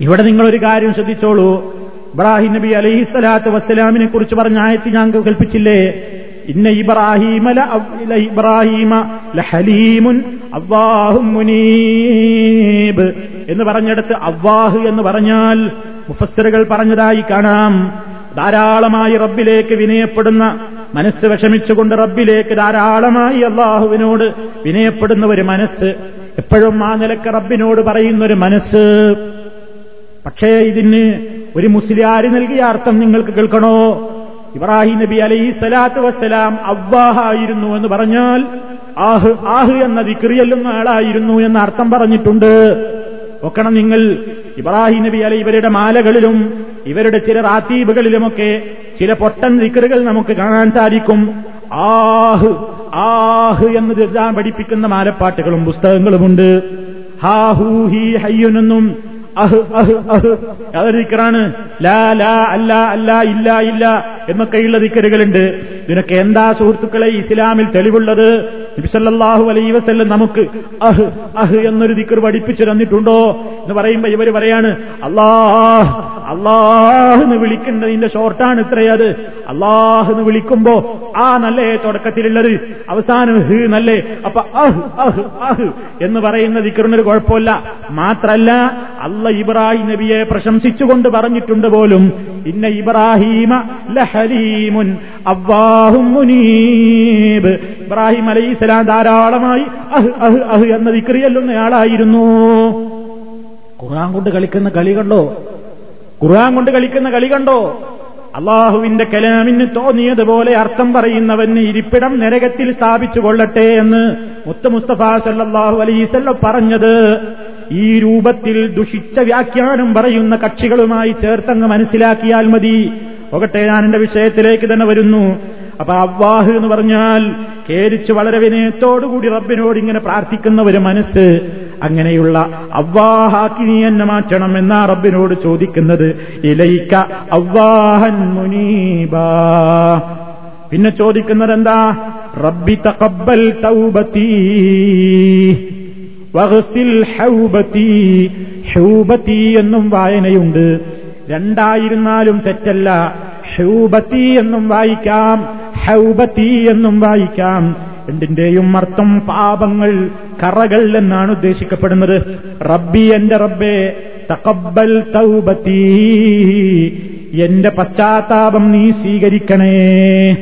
ഇവിടെ നിങ്ങളൊരു കാര്യം ശ്രദ്ധിച്ചോളൂ. ഇബ്രാഹിം നബി അലൈഹി സ്വലാത്തു വസ്സലാമിനെ കുറിച്ച് പറഞ്ഞ ആയത്തി ഞാൻ കൽപ്പിച്ചില്ലേ ഇന്ന ഇബ്രാഹിമല ഇബ്രാഹിമ ലഹലീമുൻ അവാഹു മുനീബ് എന്ന് പറഞ്ഞെടുത്ത് അവ്വാഹ് എന്ന് പറഞ്ഞാൽ മുഫസ്സറുകൾ പറഞ്ഞതായി കാണാം. ധാരാളമായി റബ്ബിലേക്ക് വിനയപ്പെടുന്ന മനസ്സ് വിഷമിച്ചുകൊണ്ട് റബ്ബിലേക്ക് ധാരാളമായി അള്ളാഹുവിനോട് വിനയപ്പെടുന്ന ഒരു മനസ്സ് എപ്പോഴും ആ നിലയ്ക്ക് റബ്ബിനോട് പറയുന്ന ഒരു മനസ്സ്. പക്ഷേ ഇതിന് ഒരു മുസ്ലിയാര് നൽകിയ അർത്ഥം നിങ്ങൾക്ക് കേൾക്കണോ? ഇബ്രാഹിം നബി അലൈഹി സ്വലാത്തു വസ്സലാം അവ്വാഹായിരുന്നു എന്ന് പറഞ്ഞാൽ ആഹ് ആഹ് എന്ന വിക്രിയല്ലുന്ന ആളായിരുന്നു എന്ന അർത്ഥം പറഞ്ഞിട്ടുണ്ട്. ഒക്കണം നിങ്ങൾ ഇബ്രാഹിം നബി അല ഇവരുടെ മാലകളിലും ഇവരുടെ ചില റാത്തീബുകളിലുമൊക്കെ ചില പൊട്ടൻ നിക്കറുകൾ നമുക്ക് കാണാൻ സാധിക്കും. ആഹ് ആഹ് എന്ന് തീർച്ചയായും പഠിപ്പിക്കുന്ന മാലപ്പാട്ടുകളും പുസ്തകങ്ങളുമുണ്ട്. ഹാ ഹൂ ഹി ഹയ്യുനെന്നും അഹ് അതൊരു ദിക്കറാണ്. ലാ ലാ അല്ല അല്ല ഇല്ല ഇല്ല എന്നൊക്കെയുള്ള ദിക്കറുകളുണ്ട്. ഇതിനൊക്കെ എന്താ സുഹൃത്തുക്കളെ ഇസ്ലാമിൽ തെളിവുള്ളത്? നബിസല്ലാഹു അലൈ വസല്ലം നമുക്ക് അഹ് അഹ് എന്നൊരു ദിക്കർ പഠിപ്പിച്ചു തന്നിട്ടുണ്ടോ? എന്ന് പറയുമ്പോ ഇവർ പറയാണ് അള്ളാഹ് അള്ളാഹ് എന്ന് വിളിക്കുന്നതിന്റെ ഷോർട്ടാണ് ഇത്രയത് അള്ളാഹ് എന്ന് വിളിക്കുമ്പോ ആ നല്ലേ തുടക്കത്തിലുള്ളത്. അവസാനം ഹ് നല്ലേ. അപ്പൊ അഹ് അഹ് അഹ് എന്ന് പറയുന്ന ദിക്കറിനൊരു കുഴപ്പമില്ല. മാത്രല്ല അല്ല ഇബ്രാഹിം നബിയെ പ്രശംസിച്ചുകൊണ്ട് പറഞ്ഞിട്ടുണ്ട് പോലും ഇന്ന ഇബ്രാഹീമ ലഹലീമുൻ അവ്വാഹും മുനീബ്. ഇബ്രാഹിം അലൈഹി സ്വലാം ധാരാളമായി അഹ് അഹ് അഹ് എന്ന ദിക്രിയല്ലുന്നയാളായിരുന്നു ഖുർആൻ കൊണ്ട് കളിക്കുന്ന കളി കണ്ടോ? ഖുർആൻ കൊണ്ട് കളിക്കുന്ന കളി കണ്ടോ? അള്ളാഹുവിന്റെ കലാമിന് തോന്നിയതുപോലെ അർത്ഥം പറയുന്നവന് ഇരിപ്പിടം നരകത്തിൽ സ്ഥാപിച്ചു കൊള്ളട്ടെ എന്ന് മുത്ത മുസ്തഫ സല്ലാഹു അലൈസല്ല പറഞ്ഞത്. ഈ രൂപത്തിൽ ദുഷിച്ച വ്യാഖ്യാനം പറയുന്ന കക്ഷികളുമായി ചേർത്തങ്ങ് മനസ്സിലാക്കിയാൽ മതി. പോകട്ടെ ഞാൻ എന്റെ വിഷയത്തിലേക്ക് തന്നെ വരുന്നു. അപ്പൊ അവാഹ് എന്ന് പറഞ്ഞാൽ കേരിച്ച് വളരെ വിനയത്തോടുകൂടി റബ്ബിനോട് ഇങ്ങനെ പ്രാർത്ഥിക്കുന്ന ഒരു മനസ്സ്. അങ്ങനെയുള്ള അവ്വാഹാക്കി നീ എന്നെ മാറ്റണം എന്നാ റബ്ബിനോട് ചോദിക്കുന്നത്. ഇലയിക്ക അവ്വാഹൻ മുനീബ. പിന്നെ ചോദിക്കുന്നത് എന്താ റബ്ബി തക്കബൽ തൗബത്തീ ഹൗബത്തി എന്നും വായനയുണ്ട്. രണ്ടായിരുന്നാലും തെറ്റല്ല. ഹൗബത്തി എന്നും വായിക്കാം ഹൗബത്തി എന്നും വായിക്കാം. രണ്ടിന്റെയും അർത്ഥം പാപങ്ങൾ കറകൾ എന്നാണ് ഉദ്ദേശിക്കപ്പെടുന്നത്. റബ്ബി എന്റെ റബ്ബേ തക്കബൽ തൗബത്തി. എന്റെ പശ്ചാത്താപം നീ സ്വീകരിക്കണേ.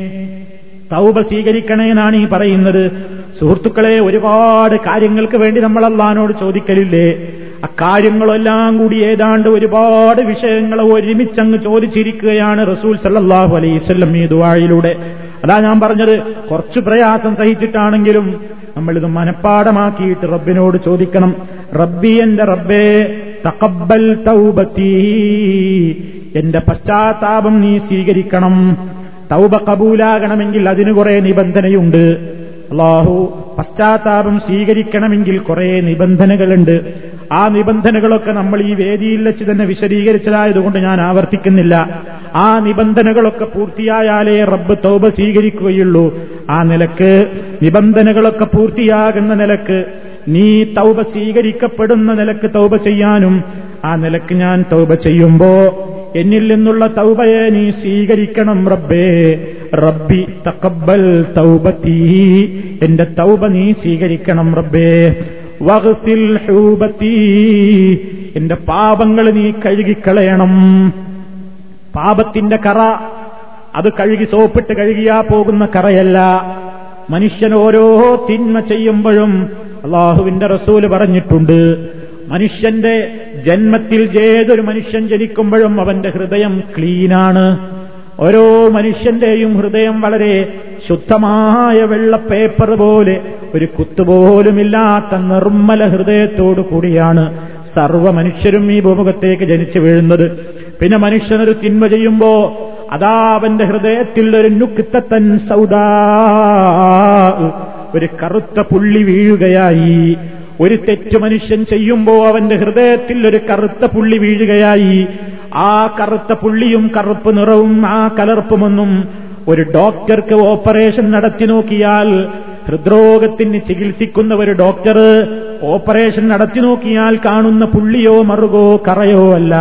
തൗബ സ്വീകരിക്കണേ എന്നാണ് ഈ പറയുന്നത്. സുഹൃത്തുക്കളെ ഒരുപാട് കാര്യങ്ങൾക്ക് വേണ്ടി നമ്മൾ അള്ളഹാനോട് ചോദിക്കലില്ലേ? അക്കാര്യങ്ങളെല്ലാം കൂടി ഏതാണ്ട് ഒരുപാട് വിഷയങ്ങൾ ഒരുമിച്ചങ്ങ് ചോദിച്ചിരിക്കുകയാണ് റസൂൽ സല്ലാഹു അലൈവല്ലം ഈ ദുവായിലൂടെ അതാ ഞാൻ പറഞ്ഞത് കുറച്ച് പ്രയാസം സഹിച്ചിട്ടാണെങ്കിലും നമ്മളിത് മനഃപ്പാടമാക്കിയിട്ട് റബ്ബിനോട് ചോദിക്കണം. റബ്ബി എന്റെ റബ്ബേ തക്കബൽ തൗബത്തി എന്റെ പശ്ചാത്താപം നീ സ്വീകരിക്കണം. തൗബ കബൂലാകണമെങ്കിൽ അതിന് കുറെ നിബന്ധനയുണ്ട്. അള്ളാഹു പശ്ചാത്താപം സ്വീകരിക്കണമെങ്കിൽ കുറെ നിബന്ധനകളുണ്ട്. ആ നിബന്ധനകളൊക്കെ നമ്മൾ ഈ വേദിയിൽ വെച്ച് തന്നെ വിശദീകരിച്ചതായതുകൊണ്ട് ഞാൻ ആവർത്തിക്കുന്നില്ല. ആ നിബന്ധനകളൊക്കെ പൂർത്തിയായാലേ റബ്ബ് തൗബ സ്വീകരിക്കുകയുള്ളൂ. ആ നിലയ്ക്ക് നിബന്ധനകളൊക്കെ പൂർത്തിയാകുന്ന നിലയ്ക്ക് നീ തൗബ സ്വീകരിക്കപ്പെടുന്ന നിലയ്ക്ക് തൗബ ചെയ്യാനും ആ നിലയ്ക്ക് ഞാൻ തൗബ ചെയ്യുമ്പോ എന്നിൽ നിന്നുള്ള തൗബയെ നീ സ്വീകരിക്കണം റബ്ബേ. റബ്ബി തക്കബൽ തൗബത്തി. എന്റെ തൗബ നീ സ്വീകരിക്കണം റബ്ബേ. വഹസിൽ എന്റെ പാപങ്ങൾ നീ കഴുകിക്കളയണം. പാപത്തിന്റെ കറ അത് കഴുകി സോപ്പിട്ട് കഴുകിയാ പോകുന്ന കറയല്ല. മനുഷ്യൻ ഓരോ തിന്മ ചെയ്യുമ്പോഴും അള്ളാഹുവിന്റെ റസൂൽ പറഞ്ഞിട്ടുണ്ട്. മനുഷ്യന്റെ ജന്മത്തിൽ ഏതൊരു മനുഷ്യൻ ജനിക്കുമ്പോഴും അവന്റെ ഹൃദയം ക്ലീനാണ്. ഓരോ മനുഷ്യന്റെയും ഹൃദയം വളരെ ശുദ്ധമായ വെള്ളപ്പേപ്പർ പോലെ ഒരു കുത്തുപോലുമില്ലാത്ത നിർമ്മല ഹൃദയത്തോടു കൂടിയാണ് സർവ മനുഷ്യരും ഈ ഭൂമുഖത്തേക്ക് ജനിച്ചു വീഴുന്നത്. പിന്നെ മനുഷ്യനൊരു തിന്മ ചെയ്യുമ്പോ അതാ അവന്റെ ഹൃദയത്തിൽ ഒരു നുക്കിത്തൻ സൗദാ ഒരു കറുത്ത പുള്ളി വീഴുകയായി. ഒരു തെറ്റ് മനുഷ്യൻ ചെയ്യുമ്പോ അവന്റെ ഹൃദയത്തിൽ ഒരു കറുത്ത പുള്ളി വീഴുകയായി. ആ കറുത്ത പുള്ളിയും കറുപ്പ് നിറവും ആ കലർപ്പുമൊന്നും ഒരു ഡോക്ടർക്ക് ഓപ്പറേഷൻ നടത്തി നോക്കിയാൽ ഹൃദ്രോഗത്തിന് ചികിത്സിക്കുന്ന ഒരു ഡോക്ടർ ഓപ്പറേഷൻ നടത്തി നോക്കിയാൽ കാണുന്ന പുള്ളിയോ മറുകോ കറയോ അല്ല.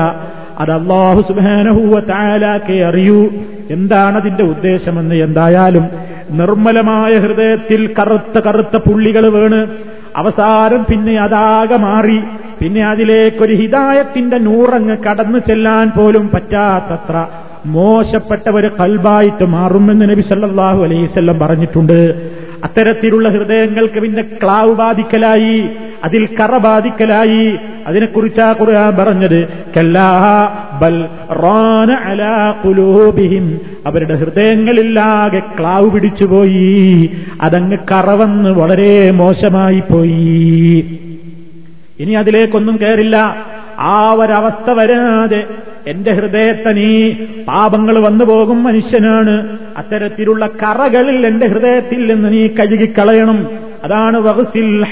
അത് അള്ളാഹു സുബാനഹൂവ താലാക്കെ അറിയൂ. എന്താണതിന്റെ ഉദ്ദേശമെന്ന് എന്തായാലും നിർമ്മലമായ ഹൃദയത്തിൽ കറുത്ത കറുത്ത പുള്ളികൾ വീണ് അവസാനം പിന്നെ അതാകെ മാറി. പിന്നെ അതിലേക്കൊരു ഹിതായത്തിന്റെ നൂറങ്ങ് കടന്നു ചെല്ലാൻ പോലും പറ്റാത്തത്ര മോശപ്പെട്ട ഒരു കൽബായിട്ട് മാറുമെന്ന് നബി സല്ലാഹു അലൈവല്ലം പറഞ്ഞിട്ടുണ്ട്. അത്തരത്തിലുള്ള ഹൃദയങ്ങൾക്ക് പിന്നെ ക്ലാവ് ബാധിക്കലായി അതിൽ കറ ബാധിക്കലായി. അതിനെക്കുറിച്ചാ ഖുർആൻ പറഞ്ഞത്? ബൽ അലാ അവരുടെ ഹൃദയങ്ങളിലാകെ ക്ലാവ് പിടിച്ചുപോയി. അതങ്ങ് കറവന്ന് വളരെ മോശമായി പോയി. ഇനി അതിലേക്കൊന്നും കയറില്ല ആ ഒരവസ്ഥ വരാതെ എന്റെ ഹൃദയത്തെ നീ പാപങ്ങൾ വന്നു പോകും മനുഷ്യനാണ്. അത്തരത്തിലുള്ള കറകളിൽ എന്റെ ഹൃദയത്തിൽ നിന്ന് നീ കഴുകിക്കളയണം. അതാണ് വഹസിൽ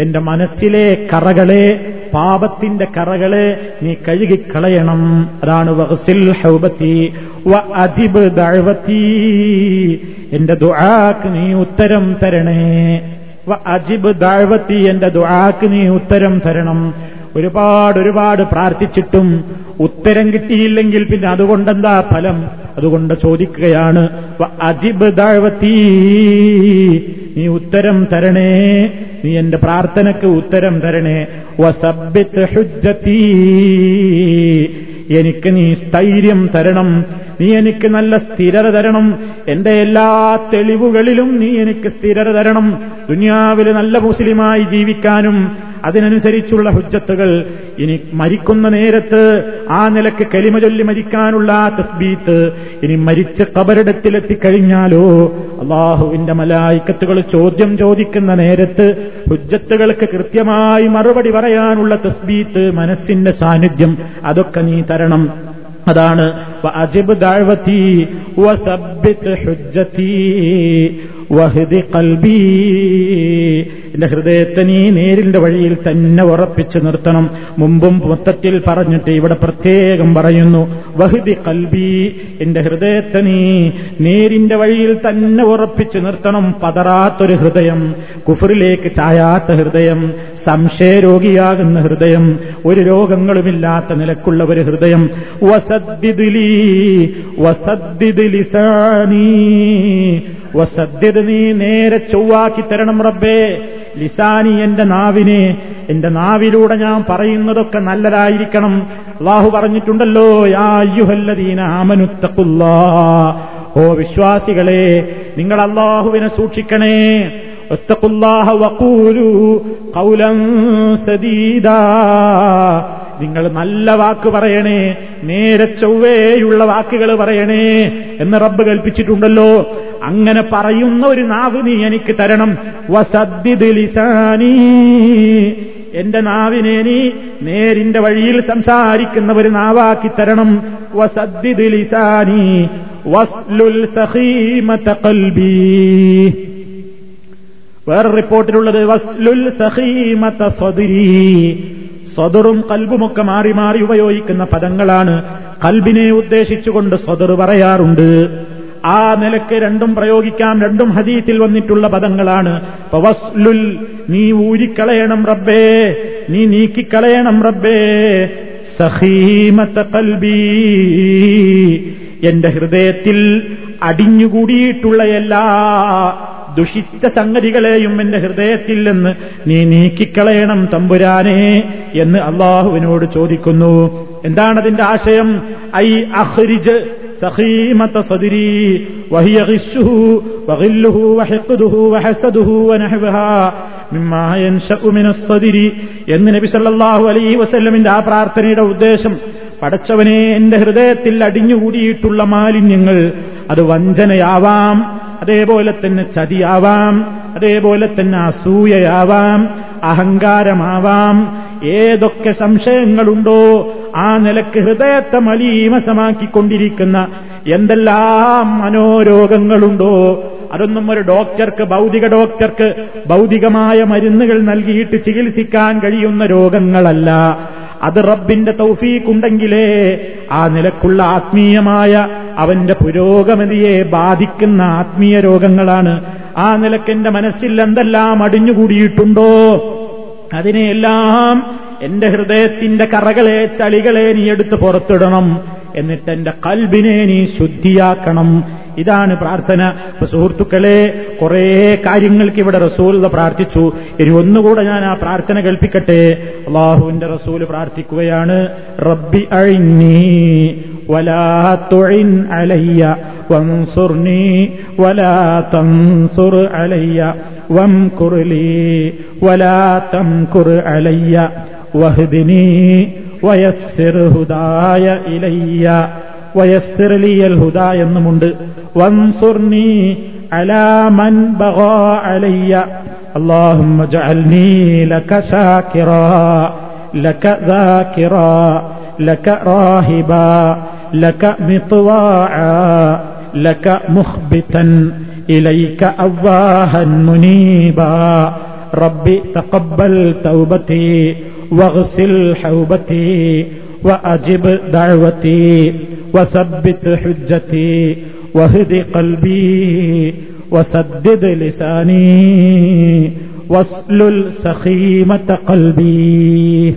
എന്റെ മനസ്സിലെ കറകളെ പാപത്തിന്റെ കറകളെ നീ കഴുകിക്കളയണം. അതാണ് വഹസിൽ ഹൗബത്തി. വ അജിബ് ദഴവത്തി എന്റെ ദുആക്ക് നീ ഉത്തരം തരണേ. അജിബ് ദാഴ്വത്തി എന്റെ ദുആക്ക് നീ ഉത്തരം തരണം. ഒരുപാട് ഒരുപാട് പ്രാർത്ഥിച്ചിട്ടും ഉത്തരം കിട്ടിയില്ലെങ്കിൽ പിന്നെ അതുകൊണ്ടെന്താ ഫലം? അതുകൊണ്ട് ചോദിക്കുകയാണ് അജിബ് ദാഴ്വത്തീ നീ ഉത്തരം തരണേ നീ എന്റെ പ്രാർത്ഥനക്ക് ഉത്തരം തരണേ. വസബിത്ത് ഹുജ്ജത്തി എനിക്ക് നീ സ്ഥൈര്യം തരണം. നീ എനിക്ക് നല്ല സ്ഥിരത തരണം. എന്റെ എല്ലാ തെളിവുകളിലും നീ എനിക്ക് സ്ഥിരത തരണം. ദുനിയാവിൽ നല്ല മുസ്ലിമായി ജീവിക്കാനും അതിനനുസരിച്ചുള്ള ഹുജ്ജത്തുകൾ. ഇനി മരിക്കുന്ന നേരത്ത് ആ നിലയ്ക്ക് കലിമ ചൊല്ലി മരിക്കാനുള്ള തസ്ബീത്ത് ഇനി മരിച്ച കബറിടത്തിലെത്തിക്കഴിഞ്ഞാലോ അള്ളാഹുവിന്റെ മലായിക്കത്തുകൾ ചോദ്യം ചോദിക്കുന്ന നേരത്ത് ഹുജ്ജത്തുകൾക്ക് കൃത്യമായി മറുപടി പറയാനുള്ള തസ്ബീത്ത് മനസ്സിന്റെ സാന്നിധ്യം അതൊക്കെ നീ തരണം. അതാണ് അജിബ് ദാഴ്വത്തി വഹ്ദി കൽബി. എന്റെ ഹൃദയത്തെ നീ നേരിന്റെ വഴിയിൽ തന്നെ ഉറപ്പിച്ചു നിർത്തണം. മുമ്പും മൊത്തത്തിൽ പറഞ്ഞിട്ട് ഇവിടെ പ്രത്യേകം പറയുന്നു വഹദി കൽബി. എന്റെ ഹൃദയത്തെ നീ നേരിന്റെ വഴിയിൽ തന്നെ ഉറപ്പിച്ചു നിർത്തണം. പതറാത്തൊരു ഹൃദയം കുഫറിലേക്ക് ചായാത്ത ഹൃദയം സംശയരോഗിയാകുന്ന ഹൃദയം ഒരു രോഗങ്ങളുമില്ലാത്ത നിലക്കുള്ള ഒരു ഹൃദയം. വസദ്ദിദിലി വസദ്ദിദ് നീ നേരെ ചൊവ്വാക്കി തരണം റബ്ബേ. ലിസാനി എന്റെ നാവിനെ. എന്റെ നാവിലൂടെ ഞാൻ പറയുന്നതൊക്കെ നല്ലതായിരിക്കണം. അള്ളാഹു പറഞ്ഞിട്ടുണ്ടല്ലോ ഓ വിശ്വാസികളെ നിങ്ങൾ അള്ളാഹുവിനെ സൂക്ഷിക്കണേ. കൗലം നിങ്ങൾ നല്ല വാക്ക് പറയണേ നേരെ ചൊവ്വേയുള്ള വാക്കുകൾ പറയണേ എന്ന് റബ്ബ് കൽപ്പിച്ചിട്ടുണ്ടല്ലോ. അങ്ങനെ പറയുന്ന ഒരു നാവ് നീ എനിക്ക് തരണം. വസദ്ദിദിലിസാനീ എന്റെ നാവിനെ നീ നേരിന്റെ വഴിയിൽ സംസാരിക്കുന്ന ഒരു നാവാക്കി തരണം. വസദ്ദിദിലിസാനീ വസ്ലുൽ സഖീമത ഖൽബി. വേറെ റിപ്പോർട്ടിലുള്ളത് വസ്ലുൽ സഖീമത സദരി സ്വതറും കൽബുമൊക്കെ മാറി മാറി ഉപയോഗിക്കുന്ന പദങ്ങളാണ്. കൽബിനെ ഉദ്ദേശിച്ചുകൊണ്ട് സ്വതർ പറയാറുണ്ട്. ആ നിലയ്ക്ക് രണ്ടും പ്രയോഗിക്കാം രണ്ടും ഹദീത്തിൽ വന്നിട്ടുള്ള പദങ്ങളാണ്. പവസ്ലുൽ നീ ഊരിക്കളയണം റബ്ബേ നീ നീക്കിക്കളയണം റബ്ബേ സഹീമത്ത കൽബീ. എന്റെ ഹൃദയത്തിൽ അടിഞ്ഞുകൂടിയിട്ടുള്ള എല്ലാ ദുഷിച്ച സംഗതികളെയും എന്റെ ഹൃദയത്തിൽ നിന്ന് നീ നീക്കിക്കളയണം തമ്പുരാനെ എന്ന് അള്ളാഹുവിനോട് ചോദിക്കുന്നു. എന്താണതിന്റെ ആശയം? ഐ അഹ്രിജ് സഖീമത സദരി വഹിയ ഗിസ്സുഹു വഗില്ലുഹു വഹിഖ്ദുഹു വഹസദുഹു വനഹ്വഹാ മിമ്മാ യൻശഉ മിനസ് സദരി എന്ന് നബി സല്ലല്ലാഹു അലൈഹി വസല്ലമിന്റെ ആ പ്രാർത്ഥനയുടെ ഉദ്ദേശം പടച്ചവനെ എന്റെ ഹൃദയത്തിൽ അടിഞ്ഞുകൂടിയിട്ടുള്ള മാലിന്യങ്ങൾ അത് വഞ്ചനയാവാം അതേപോലെ തന്നെ ചതിയാവാം അതേപോലെ തന്നെ അസൂയയാവാം അഹങ്കാരമാവാം ഏതൊക്കെ സംശയങ്ങളുണ്ടോ ആ നിലയ്ക്ക് ഹൃദയത്തെ മലീമസമാക്കിക്കൊണ്ടിരിക്കുന്ന എന്തെല്ലാം മനോരോഗങ്ങളുണ്ടോ? അതൊന്നും ഒരു ഡോക്ടർക്ക് ഭൗതിക ഡോക്ടർക്ക് ഭൗതികമായ മരുന്നുകൾ നൽകിയിട്ട് ചികിത്സിക്കാൻ കഴിയുന്ന രോഗങ്ങളല്ല. അത് റബ്ബിന്റെ തൗഫീക്കുണ്ടെങ്കിലേ ആ നിലക്കുള്ള ആത്മീയമായ അവന്റെ പുരോഗമതിയെ ബാധിക്കുന്ന ആത്മീയ രോഗങ്ങളാണ്. ആ നിലക്കെന്റെ മനസ്സിൽ എന്തെല്ലാം അടിഞ്ഞുകൂടിയിട്ടുണ്ടോ? അതിനെയെല്ലാം എന്റെ ഹൃദയത്തിന്റെ കറകളെ ചളികളെ നീ എടുത്ത് പുറത്തിടണം എന്നിട്ട് എന്റെ കൽബിനെ നീ ശുദ്ധിയാക്കണം ഇതാണ് പ്രാർത്ഥന ഇപ്പൊ സുഹൃത്തുക്കളെ കുറേ കാര്യങ്ങൾക്ക് ഇവിടെ റസൂൽ പ്രാർത്ഥിച്ചു ഇനി ഒന്നുകൂടെ ഞാൻ ആ പ്രാർത്ഥന കേൾപ്പിക്കട്ടെ അള്ളാഹുവിന്റെ റസൂല് പ്രാർത്ഥിക്കുകയാണ് റബ്ബി അഴിഞ്ഞീ ولا تعن علي وانصرني ولا تنصر علي وامكر لي ولا تمكر علي واهدني ويسر هداي إلي ويسر لي الهدى എന്നുമുണ്ട് وانصرني على من بغى علي اللهم اجعلني لك شاكرا لك ذاكرا لك راهبا لك مطواعا لك مخبتا إليك أواها منيبا ربي تقبل توبتي واغسل حوبتي وأجب دعوتي وثبت حجتي واهد قلبي وسدد لساني واسلل سخيمة قلبي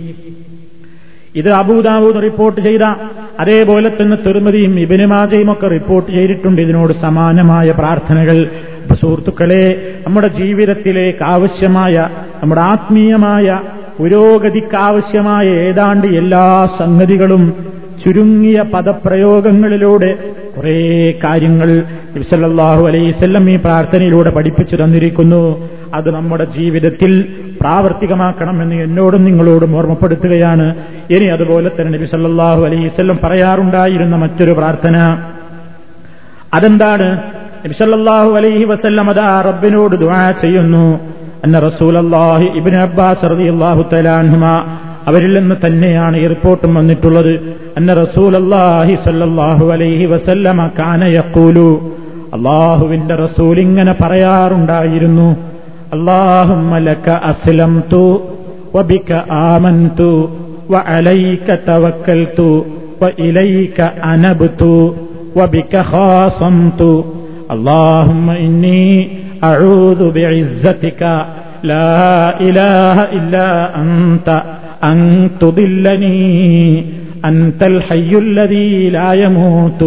ഇത് അബൂദാവൂദ് റിപ്പോർട്ട് ചെയ്ത അതേപോലെ തന്നെ തിരുമതിയും ഇബിനുമാജയും ഒക്കെ റിപ്പോർട്ട് ചെയ്തിട്ടുണ്ട് ഇതിനോട് സമാനമായ പ്രാർത്ഥനകൾ സുഹൃത്തുക്കളെ നമ്മുടെ ജീവിതത്തിലേക്ക് ആവശ്യമായ നമ്മുടെ ആത്മീയമായ പുരോഗതിക്കാവശ്യമായ ഏതാണ്ട് എല്ലാ സംഗതികളും ചുരുങ്ങിയ പദപ്രയോഗങ്ങളിലൂടെ കുറേ കാര്യങ്ങൾ ഇബ്സല്ലാഹു അലൈസല്ലം ഈ പ്രാർത്ഥനയിലൂടെ പഠിപ്പിച്ചു തന്നിരിക്കുന്നു. അത് നമ്മുടെ ജീവിതത്തിൽ പ്രാവർത്തികമാക്കണമെന്ന് എന്നോടും നിങ്ങളോടും ഓർമ്മപ്പെടുത്തുകയാണ്. ഇനി അതുപോലെ തന്നെ നബി സല്ലാഹു അലൈവല്ലം പറയാറുണ്ടായിരുന്ന മറ്റൊരു പ്രാർത്ഥന. അതെന്താണ്? നബി സല്ലാഹു അലൈഹി വസല്ലം അതാ റബ്ബിനോട് ദുആ ചെയ്യുന്നു. അന്ന റസൂലല്ലാഹി ഇബിൻ അബ്ബാസ് റളിയല്ലാഹു തലാൻഹുമ അവരിൽ നിന്ന് തന്നെയാണ് ഈ റിപ്പോർട്ടും വന്നിട്ടുള്ളത്. അന്ന റസൂൽ അള്ളാഹി സല്ലാഹു അലൈഹി വസല്ലമ കാനയക്കൂലു യഖൂലു. അള്ളാഹുവിന്റെ റസൂൽ ഇങ്ങനെ പറയാറുണ്ടായിരുന്നു. അള്ളാഹുമ്മ ലക അസ്ലംതു വബിക ആമന്തു വഅലൈക തവക്കൽതു വഇലൈക അനബ്തു വബിക ഇന്നി أعوذ بعزتك لا إله إلا أنت أن تضلني أنت الحي الذي لا يموت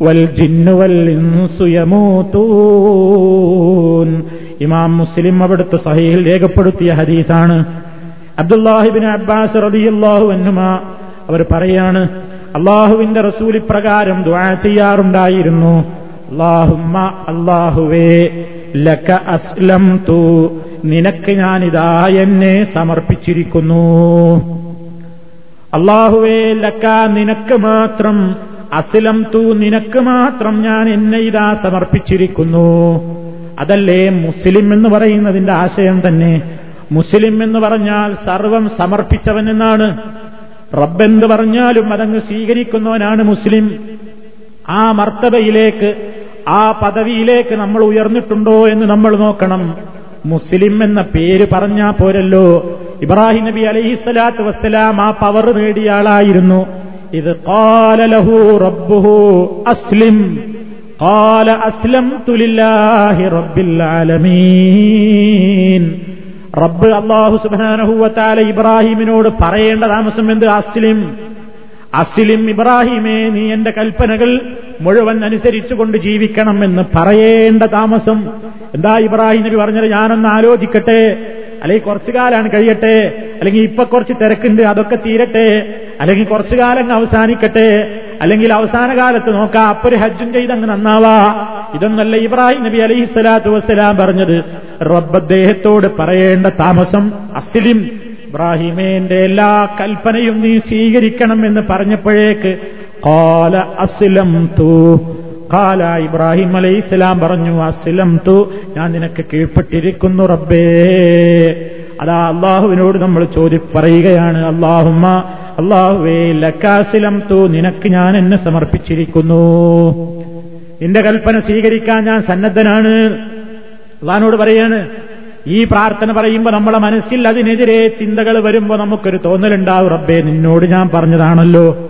والجن والإنس يموتون ഇമാം മുസ്ലിം അവിടുത്തെ സഹീൽ രേഖപ്പെടുത്തിയ ഹദീസാണ് അബ്ദുല്ലാഹിബിൻ അബ്ബാസ് റതിയല്ലാഹു അന്നുമ അവർ പറയാണ് അള്ളാഹുവിന്റെ റസൂൽ ഇപ്രകാരം ദ്വാ ചെയ്യാറുണ്ടായിരുന്നു അള്ളാഹുമ്മ അള്ളാഹുവേ ലക അസ്ലം തു നിനക്ക് ഞാനിതാ എന്നെ സമർപ്പിച്ചിരിക്കുന്നു. അള്ളാഹുവേ ലക്ക നിനക്ക് മാത്രം അസ്ലം തു നിനക്ക് മാത്രം ഞാൻ എന്നെ ഇതാ സമർപ്പിച്ചിരിക്കുന്നു. അതല്ലേ മുസ്ലിം എന്ന് പറയുന്നതിന്റെ ആശയം തന്നെ. മുസ്ലിം എന്ന് പറഞ്ഞാൽ സർവം സമർപ്പിച്ചവൻ എന്നാണ്. റബ്ബെന്ത് പറഞ്ഞാലും അതങ്ങ് സ്വീകരിക്കുന്നവനാണ് മുസ്ലിം. ആ മർത്തബയിലേക്ക് ആ പദവിയിലേക്ക് നമ്മൾ ഉയർന്നിട്ടുണ്ടോ എന്ന് നമ്മൾ നോക്കണം. മുസ്ലിം എന്ന പേര് പറഞ്ഞാ പോരല്ലോ. ഇബ്രാഹിം നബി അലഹിസ്സലാത്ത് വസ്സലാം ആ പവർ നേടിയ ആളായിരുന്നു. ഇത് കാലലഹു റബ്ബുഹു അസ്ലിം. കാല അസ്ലം തുലില്ലാഹി റബ്ബിൽ ആലമീൻ. റബ്ബ് അള്ളാഹു സുബാനഹുവത്താല ഇബ്രാഹിമിനോട് പറയേണ്ട താമസം എന്ത്? അസ്ലിം. അസ്ലിം ഇബ്രാഹിമേ നീ എന്റെ കൽപ്പനകൾ മുഴുവൻ അനുസരിച്ചുകൊണ്ട് ജീവിക്കണം എന്ന് പറയേണ്ട താമസം. എന്താ ഇബ്രാഹിം നബി പറഞ്ഞത്? ഞാനൊന്ന് ആലോചിക്കട്ടെ. അല്ലെങ്കിൽ കുറച്ചു കാലാണ് കഴിയട്ടെ. അല്ലെങ്കിൽ ഇപ്പൊ കുറച്ച് തിരക്കുണ്ട് അതൊക്കെ തീരട്ടെ. അല്ലെങ്കിൽ കുറച്ചു കാലം അവസാനിക്കട്ടെ. അല്ലെങ്കിൽ അവസാന കാലത്ത് നോക്കാം അപ്പൊ ഒരു ഹജ്ജും ചെയ്ത് അങ്ങ് നന്നാവാ ഇതൊന്നല്ല ഇബ്രാഹിം നബി അലൈഹി സ്വലാത്തു വസ്സലാം പറഞ്ഞത്. റബ്ബദ്ദേഹത്തോട് പറയേണ്ട താമസം അസ്ലിം ഇബ്രാഹിമേന്റെ എല്ലാ കൽപ്പനയും നീ സ്വീകരിക്കണം എന്ന് പറഞ്ഞപ്പോഴേക്ക് കാല അസിലം തൂ കാല ഇബ്രാഹിം അലൈഹി ഇസ്ലാം പറഞ്ഞു അസിലം തു ഞാൻ നിനക്ക് കീഴ്പ്പെട്ടിരിക്കുന്നു റബ്ബേ. അതാ അള്ളാഹുവിനോട് നമ്മൾ ചോദി പറയുകയാണ് അള്ളാഹുമ്മ അള്ളാഹുവേ ലക്കാസിലം തു നിനക്ക് ഞാൻ എന്നെ സമർപ്പിച്ചിരിക്കുന്നു. നിന്റെ കൽപ്പന സ്വീകരിക്കാൻ ഞാൻ സന്നദ്ധനാണ്. അള്ളഹാനോട് പറയാണ് ഈ പ്രാർത്ഥന പറയുമ്പോൾ നമ്മളെ മനസ്സിൽ അതിനെതിരെ ചിന്തകൾ വരുമ്പോൾ നമുക്കൊരു തോന്നലുണ്ടാവും. റബ്ബേ നിന്നോട് ഞാൻ പറഞ്ഞതാണല്ലോ.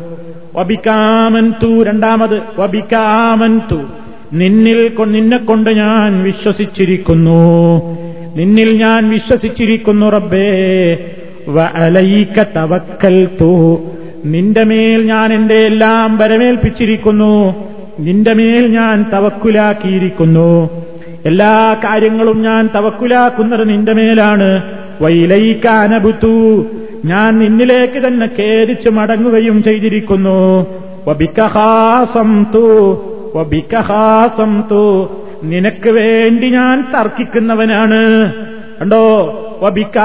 വബിക്കാമൻതു രണ്ടാമത് വബിക്കാമൻതു. നിന്നിൽ നിന്നെ കൊണ്ട് ഞാൻ വിശ്വസിച്ചിരിക്കുന്നു. നിന്നിൽ ഞാൻ വിശ്വസിച്ചിരിക്കുന്നു റബ്ബേ. വലയിക്ക തവക്കൽ തൂ നിന്റെ മേൽ ഞാൻ എന്റെ എല്ലാം വരമേൽപ്പിച്ചിരിക്കുന്നു. നിന്റെ മേൽ ഞാൻ തവക്കുലാക്കിയിരിക്കുന്നു. എല്ലാ കാര്യങ്ങളും ഞാൻ തവക്കുലാക്കുന്നത് നിന്റെ മേലാണ്. വൈലൈക്കാനബുത്തു ഞാൻ നിന്നിലേക്ക് തന്നെ ഖേദിച്ച് മടങ്ങുകയും ചെയ്തിരിക്കുന്നു. നിനക്ക് വേണ്ടി ഞാൻ തർക്കിക്കുന്നവനാണ്. കണ്ടോ? വബിക്ക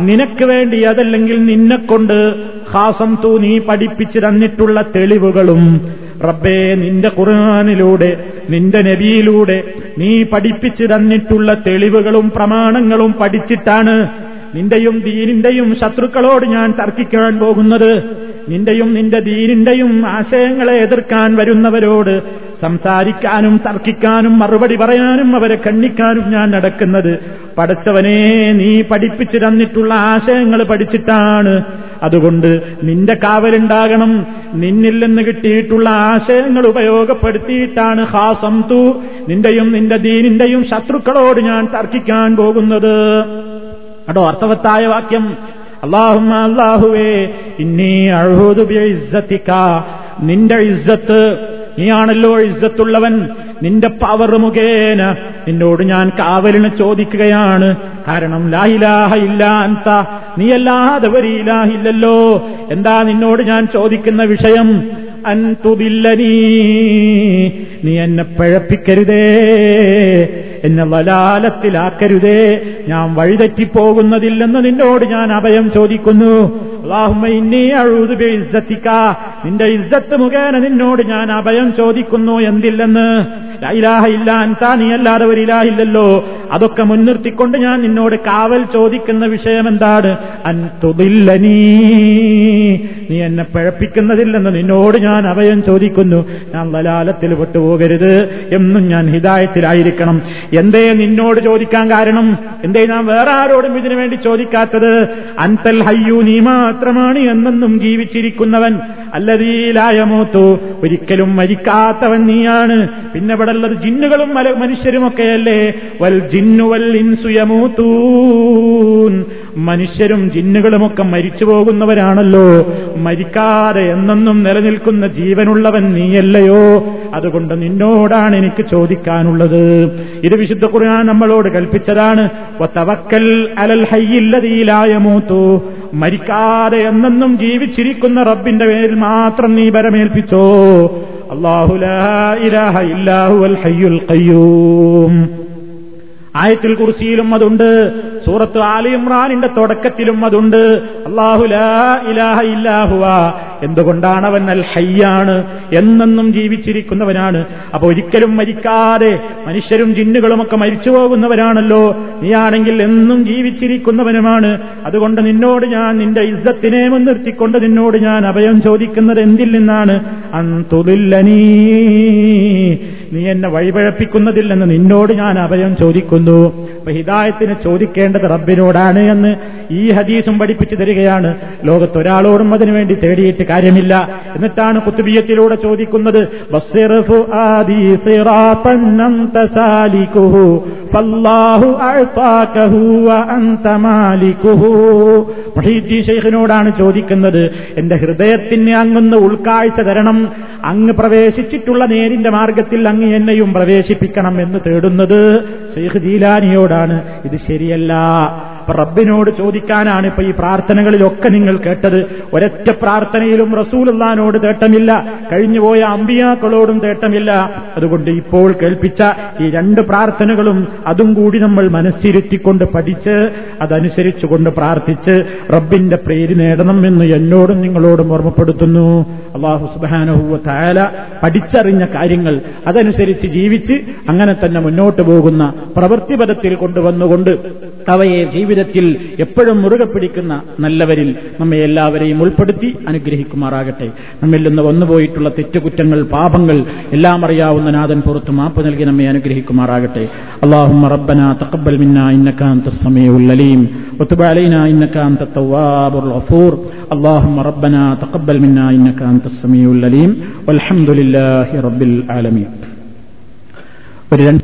നിനക്ക് വേണ്ടി അതല്ലെങ്കിൽ നിന്നെക്കൊണ്ട് ഹാസം തൂ നീ പഠിപ്പിച്ചു തന്നിട്ടുള്ള തെളിവുകളും. റബ്ബേ നിന്റെ ഖുർആാനിലൂടെ നിന്റെ നബിയിലൂടെ നീ പഠിപ്പിച്ചു തന്നിട്ടുള്ള തെളിവുകളും പ്രമാണങ്ങളും പഠിച്ചിട്ടാണ് നിന്റെയും ദീനിന്റെയും ശത്രുക്കളോട് ഞാൻ തർക്കിക്കാൻ പോകുന്നത്. നിന്റെയും നിന്റെ ദീനിന്റെയും ആശയങ്ങളെ എതിർക്കാൻ വരുന്നവരോട് സംസാരിക്കാനും തർക്കിക്കാനും മറുപടി പറയാനും അവരെ ഖണ്ഡിക്കാനും ഞാൻ നടക്കുന്നത്. പഠിച്ചവനെ നീ പഠിപ്പിച്ചു തന്നിട്ടുള്ള ആശയങ്ങൾ പഠിച്ചിട്ടാണ് അതുകൊണ്ട് നിന്റെ കാവലുണ്ടാകണം. നിന്നിൽ നിന്ന് കിട്ടിയിട്ടുള്ള ആശയങ്ങൾ ഉപയോഗപ്പെടുത്തിയിട്ടാണ് ഹാസം തു നിന്റെയും നിന്റെ ദീനിന്റെയും ശത്രുക്കളോട് ഞാൻ തർക്കിക്കാൻ പോകുന്നത്. അടോ അർത്ഥവത്തായ വാക്യം. അള്ളാഹുമ്മ അള്ളാഹുവേ ഇന്നീ അഴുതുക നിന്റെ ഇസ്സത്ത് നീയാണല്ലോ ഇസ്സത്തുള്ളവൻ. നിന്റെ പവർ മുഖേന നിന്നോട് ഞാൻ കാവലിന് ചോദിക്കുകയാണ്. കാരണം ലാഹിലാഹ ഇല്ല അന്ത നീയല്ലാതെ വരിയിലാഹില്ലല്ലോ എന്താ നിന്നോട് ഞാൻ ചോദിക്കുന്ന വിഷയം? അൻതുതില്ലനീ നീ എന്നെ പഴപ്പിക്കരുതേ. എന്നെ വലാലത്തിലാക്കരുതേ. ഞാൻ വഴിതെറ്റിപ്പോകുന്നതില്ലെന്ന് നിന്നോട് ഞാൻ അഭയം ചോദിക്കുന്നു. നിന്റെ ഇസ്സത്ത് മുഖേന നിന്നോട് ഞാൻ അഭയം ചോദിക്കുന്നു. എന്തില്ലെന്ന്? ലൈലാഹ ഇല്ല അൻതാ നീ അല്ലാതെ ഒരു ഇലാഹില്ലല്ലോ അതൊക്കെ മുൻനിർത്തിക്കൊണ്ട് ഞാൻ നിന്നോട് കാവൽ ചോദിക്കുന്ന വിഷയം എന്താണ്? അൻതുതില്ലനീ നീ എന്നെ പഴപ്പിക്കുന്നതില്ലെന്ന് നിന്നോട് ഞാൻ അഭയം ചോദിക്കുന്നു. ഞാൻ ലലാലത്തിൽ വിട്ടുപോകരുത് എന്നും ഞാൻ ഹിതായത്തിലായിരിക്കണം എന്തേ നിന്നോട് ചോദിക്കാൻ കാരണം? എന്തേ ഞാൻ വേറെ ആരോടും ഇതിനു വേണ്ടി ചോദിക്കാത്തത്? അൻതൽ ഹയ്യു നീ മാത്രമാണ് എന്നെന്നും ജീവിച്ചിരിക്കുന്നവൻ. അല്ലതീലായമൂത്തു ഒരിക്കലും മരിക്കാത്തവൻ നീയാണ്. പിന്നെ ഇവിടെ ഉള്ളത് ജിന്നുകളും മനുഷ്യരുമൊക്കെയല്ലേ. വൽ ജിന്നുവൽ വൽ ഇൻസുയമൂത്തൂൻ. മനുഷ്യരും ജിന്നുകളുമൊക്കെ മരിച്ചു പോകുന്നവരാണല്ലോ. മരിക്കാതെ എന്നെന്നും നിലനിൽക്കുന്ന ജീവനുള്ളവൻ നീയല്ലയോ? അതുകൊണ്ട് നിന്നോടാണ് എനിക്ക് ചോദിക്കാനുള്ളത്. ഇത് വിശുദ്ധ ഖുർആൻ നമ്മളോട് കൽപ്പിച്ചതാണ്. തവക്കൽ അലൽ ഹയ്യില്ലതീലായ മൂത്തു. മരിക്കാതെ എന്നെന്നും ജീവിച്ചിരിക്കുന്ന റബ്ബിന്റെ പേരിൽ മാത്രം നീ വരമേൽപ്പിച്ചോ അള്ളാഹുലാ ഇലാഹ ഇല്ലാഹു അൽ ഹയ്യുൽ ഖയ്യൂം. ആയത്തിൽ കുർസിയിലും അതുണ്ട്. സൂറത്ത് ആലി ഇമ്രാനിന്റെ തുടക്കത്തിലും അതുണ്ട്. അള്ളാഹുലാ ഇലാഹ ഇല്ലാഹുവ എന്തുകൊണ്ടാണ് അവൻ അൽ ഹയ്യാണ്? എന്നെന്നും ജീവിച്ചിരിക്കുന്നവനാണ്. അപ്പൊ ഒരിക്കലും മരിക്കാതെ മനുഷ്യരും ജിന്നുകളുമൊക്കെ മരിച്ചു പോകുന്നവരാണല്ലോ. നീയാണെങ്കിൽ എന്നും ജീവിച്ചിരിക്കുന്നവനുമാണ്. അതുകൊണ്ട് നിന്നോട് ഞാൻ നിന്റെ ഇസ്സത്തിനെ മുൻനിർത്തിക്കൊണ്ട് നിന്നോട് ഞാൻ അഭയം ചോദിക്കുന്നത് എന്തിൽ നിന്നാണ്? അന്തുലില്ലനീ നീ എന്നെ വഴിപഴപ്പിക്കുന്നതില്ലെന്ന് നിന്നോട് ഞാൻ അഭയം ചോദിക്കുന്നു. അപ്പൊ ഹിദായത്തിന് ചോദിക്കേണ്ടത് റബ്ബിനോടാണ് എന്ന് ഈ ഹദീസും പഠിപ്പിച്ചു തരികയാണ്. ലോകത്തൊരാളോടും അതിനുവേണ്ടി തേടിയിട്ട് കാര്യമില്ല. എന്നിട്ടാണ് കുത്തുബിയത്തിലൂടെ ചോദിക്കുന്നത് ഷെയ്ഖിനോടാണ് ചോദിക്കുന്നത് എന്റെ ഹൃദയത്തിന് അങ്ങൊന്ന് ഉൾക്കാഴ്ച തരണം. അങ്ങ് പ്രവേശിച്ചിട്ടുള്ള നേരിന്റെ മാർഗത്തിൽ അങ്ങ് എന്നെയും പ്രവേശിപ്പിക്കണം എന്ന് തേടുന്നത് ശൈഖ് ജീലാനിയോടാണ്. ഇത് ശരിയല്ല. റബ്ബിനോട് ചോദിക്കാനാണ് ഇപ്പൊ ഈ പ്രാർത്ഥനകളിലൊക്കെ നിങ്ങൾ കേട്ടത്. ഒരൊറ്റ പ്രാർത്ഥനയിലും റസൂലുള്ളാനോട് തേട്ടമില്ല. കഴിഞ്ഞുപോയ അമ്പിയാക്കളോടും തേട്ടമില്ല. അതുകൊണ്ട് ഇപ്പോൾ കേൾപ്പിച്ച ഈ രണ്ട് പ്രാർത്ഥനകളും അതും കൂടി നമ്മൾ മനസ്സിരുത്തിക്കൊണ്ട് പഠിച്ച് അതനുസരിച്ചുകൊണ്ട് പ്രാർത്ഥിച്ച് റബ്ബിന്റെ പേര് നേടണം എന്ന് എന്നോടും നിങ്ങളോടും ഓർമ്മപ്പെടുത്തുന്നു. അള്ളാഹു സുബാനഹുവ പഠിച്ചറിഞ്ഞ കാര്യങ്ങൾ അതനുസരിച്ച് ജീവിച്ച് അങ്ങനെ തന്നെ മുന്നോട്ട് പോകുന്ന പ്രവൃത്തിപഥത്തിൽ കൊണ്ടുവന്നുകൊണ്ട് അവയെ ജീവിതത്തിൽ എപ്പോഴും മുറുകെ പിടിക്കുന്ന നല്ലവരിൽ നമ്മെ എല്ലാവരെയും ഉൾപ്പെടുത്തി അനുഗ്രഹിക്കുമാറാകട്ടെ നമ്മിൽ നിന്ന് വന്നുപോയിട്ടുള്ള തെറ്റുകുറ്റങ്ങൾ പാപങ്ങൾ എല്ലാം അറിയാവുന്ന നാഥൻ പുറത്ത് മാപ്പ് നൽകി നമ്മെ അനുഗ്രഹിക്കുമാറാകട്ടെ اللهم ربنا تقبل منا إنك أنت السميع العليم وتب علينا إنك أنت التواب الغفور اللهم ربنا تقبل منا إنك أنت السميع العليم والحمد لله رب العالمين ഒരു രണ്ട്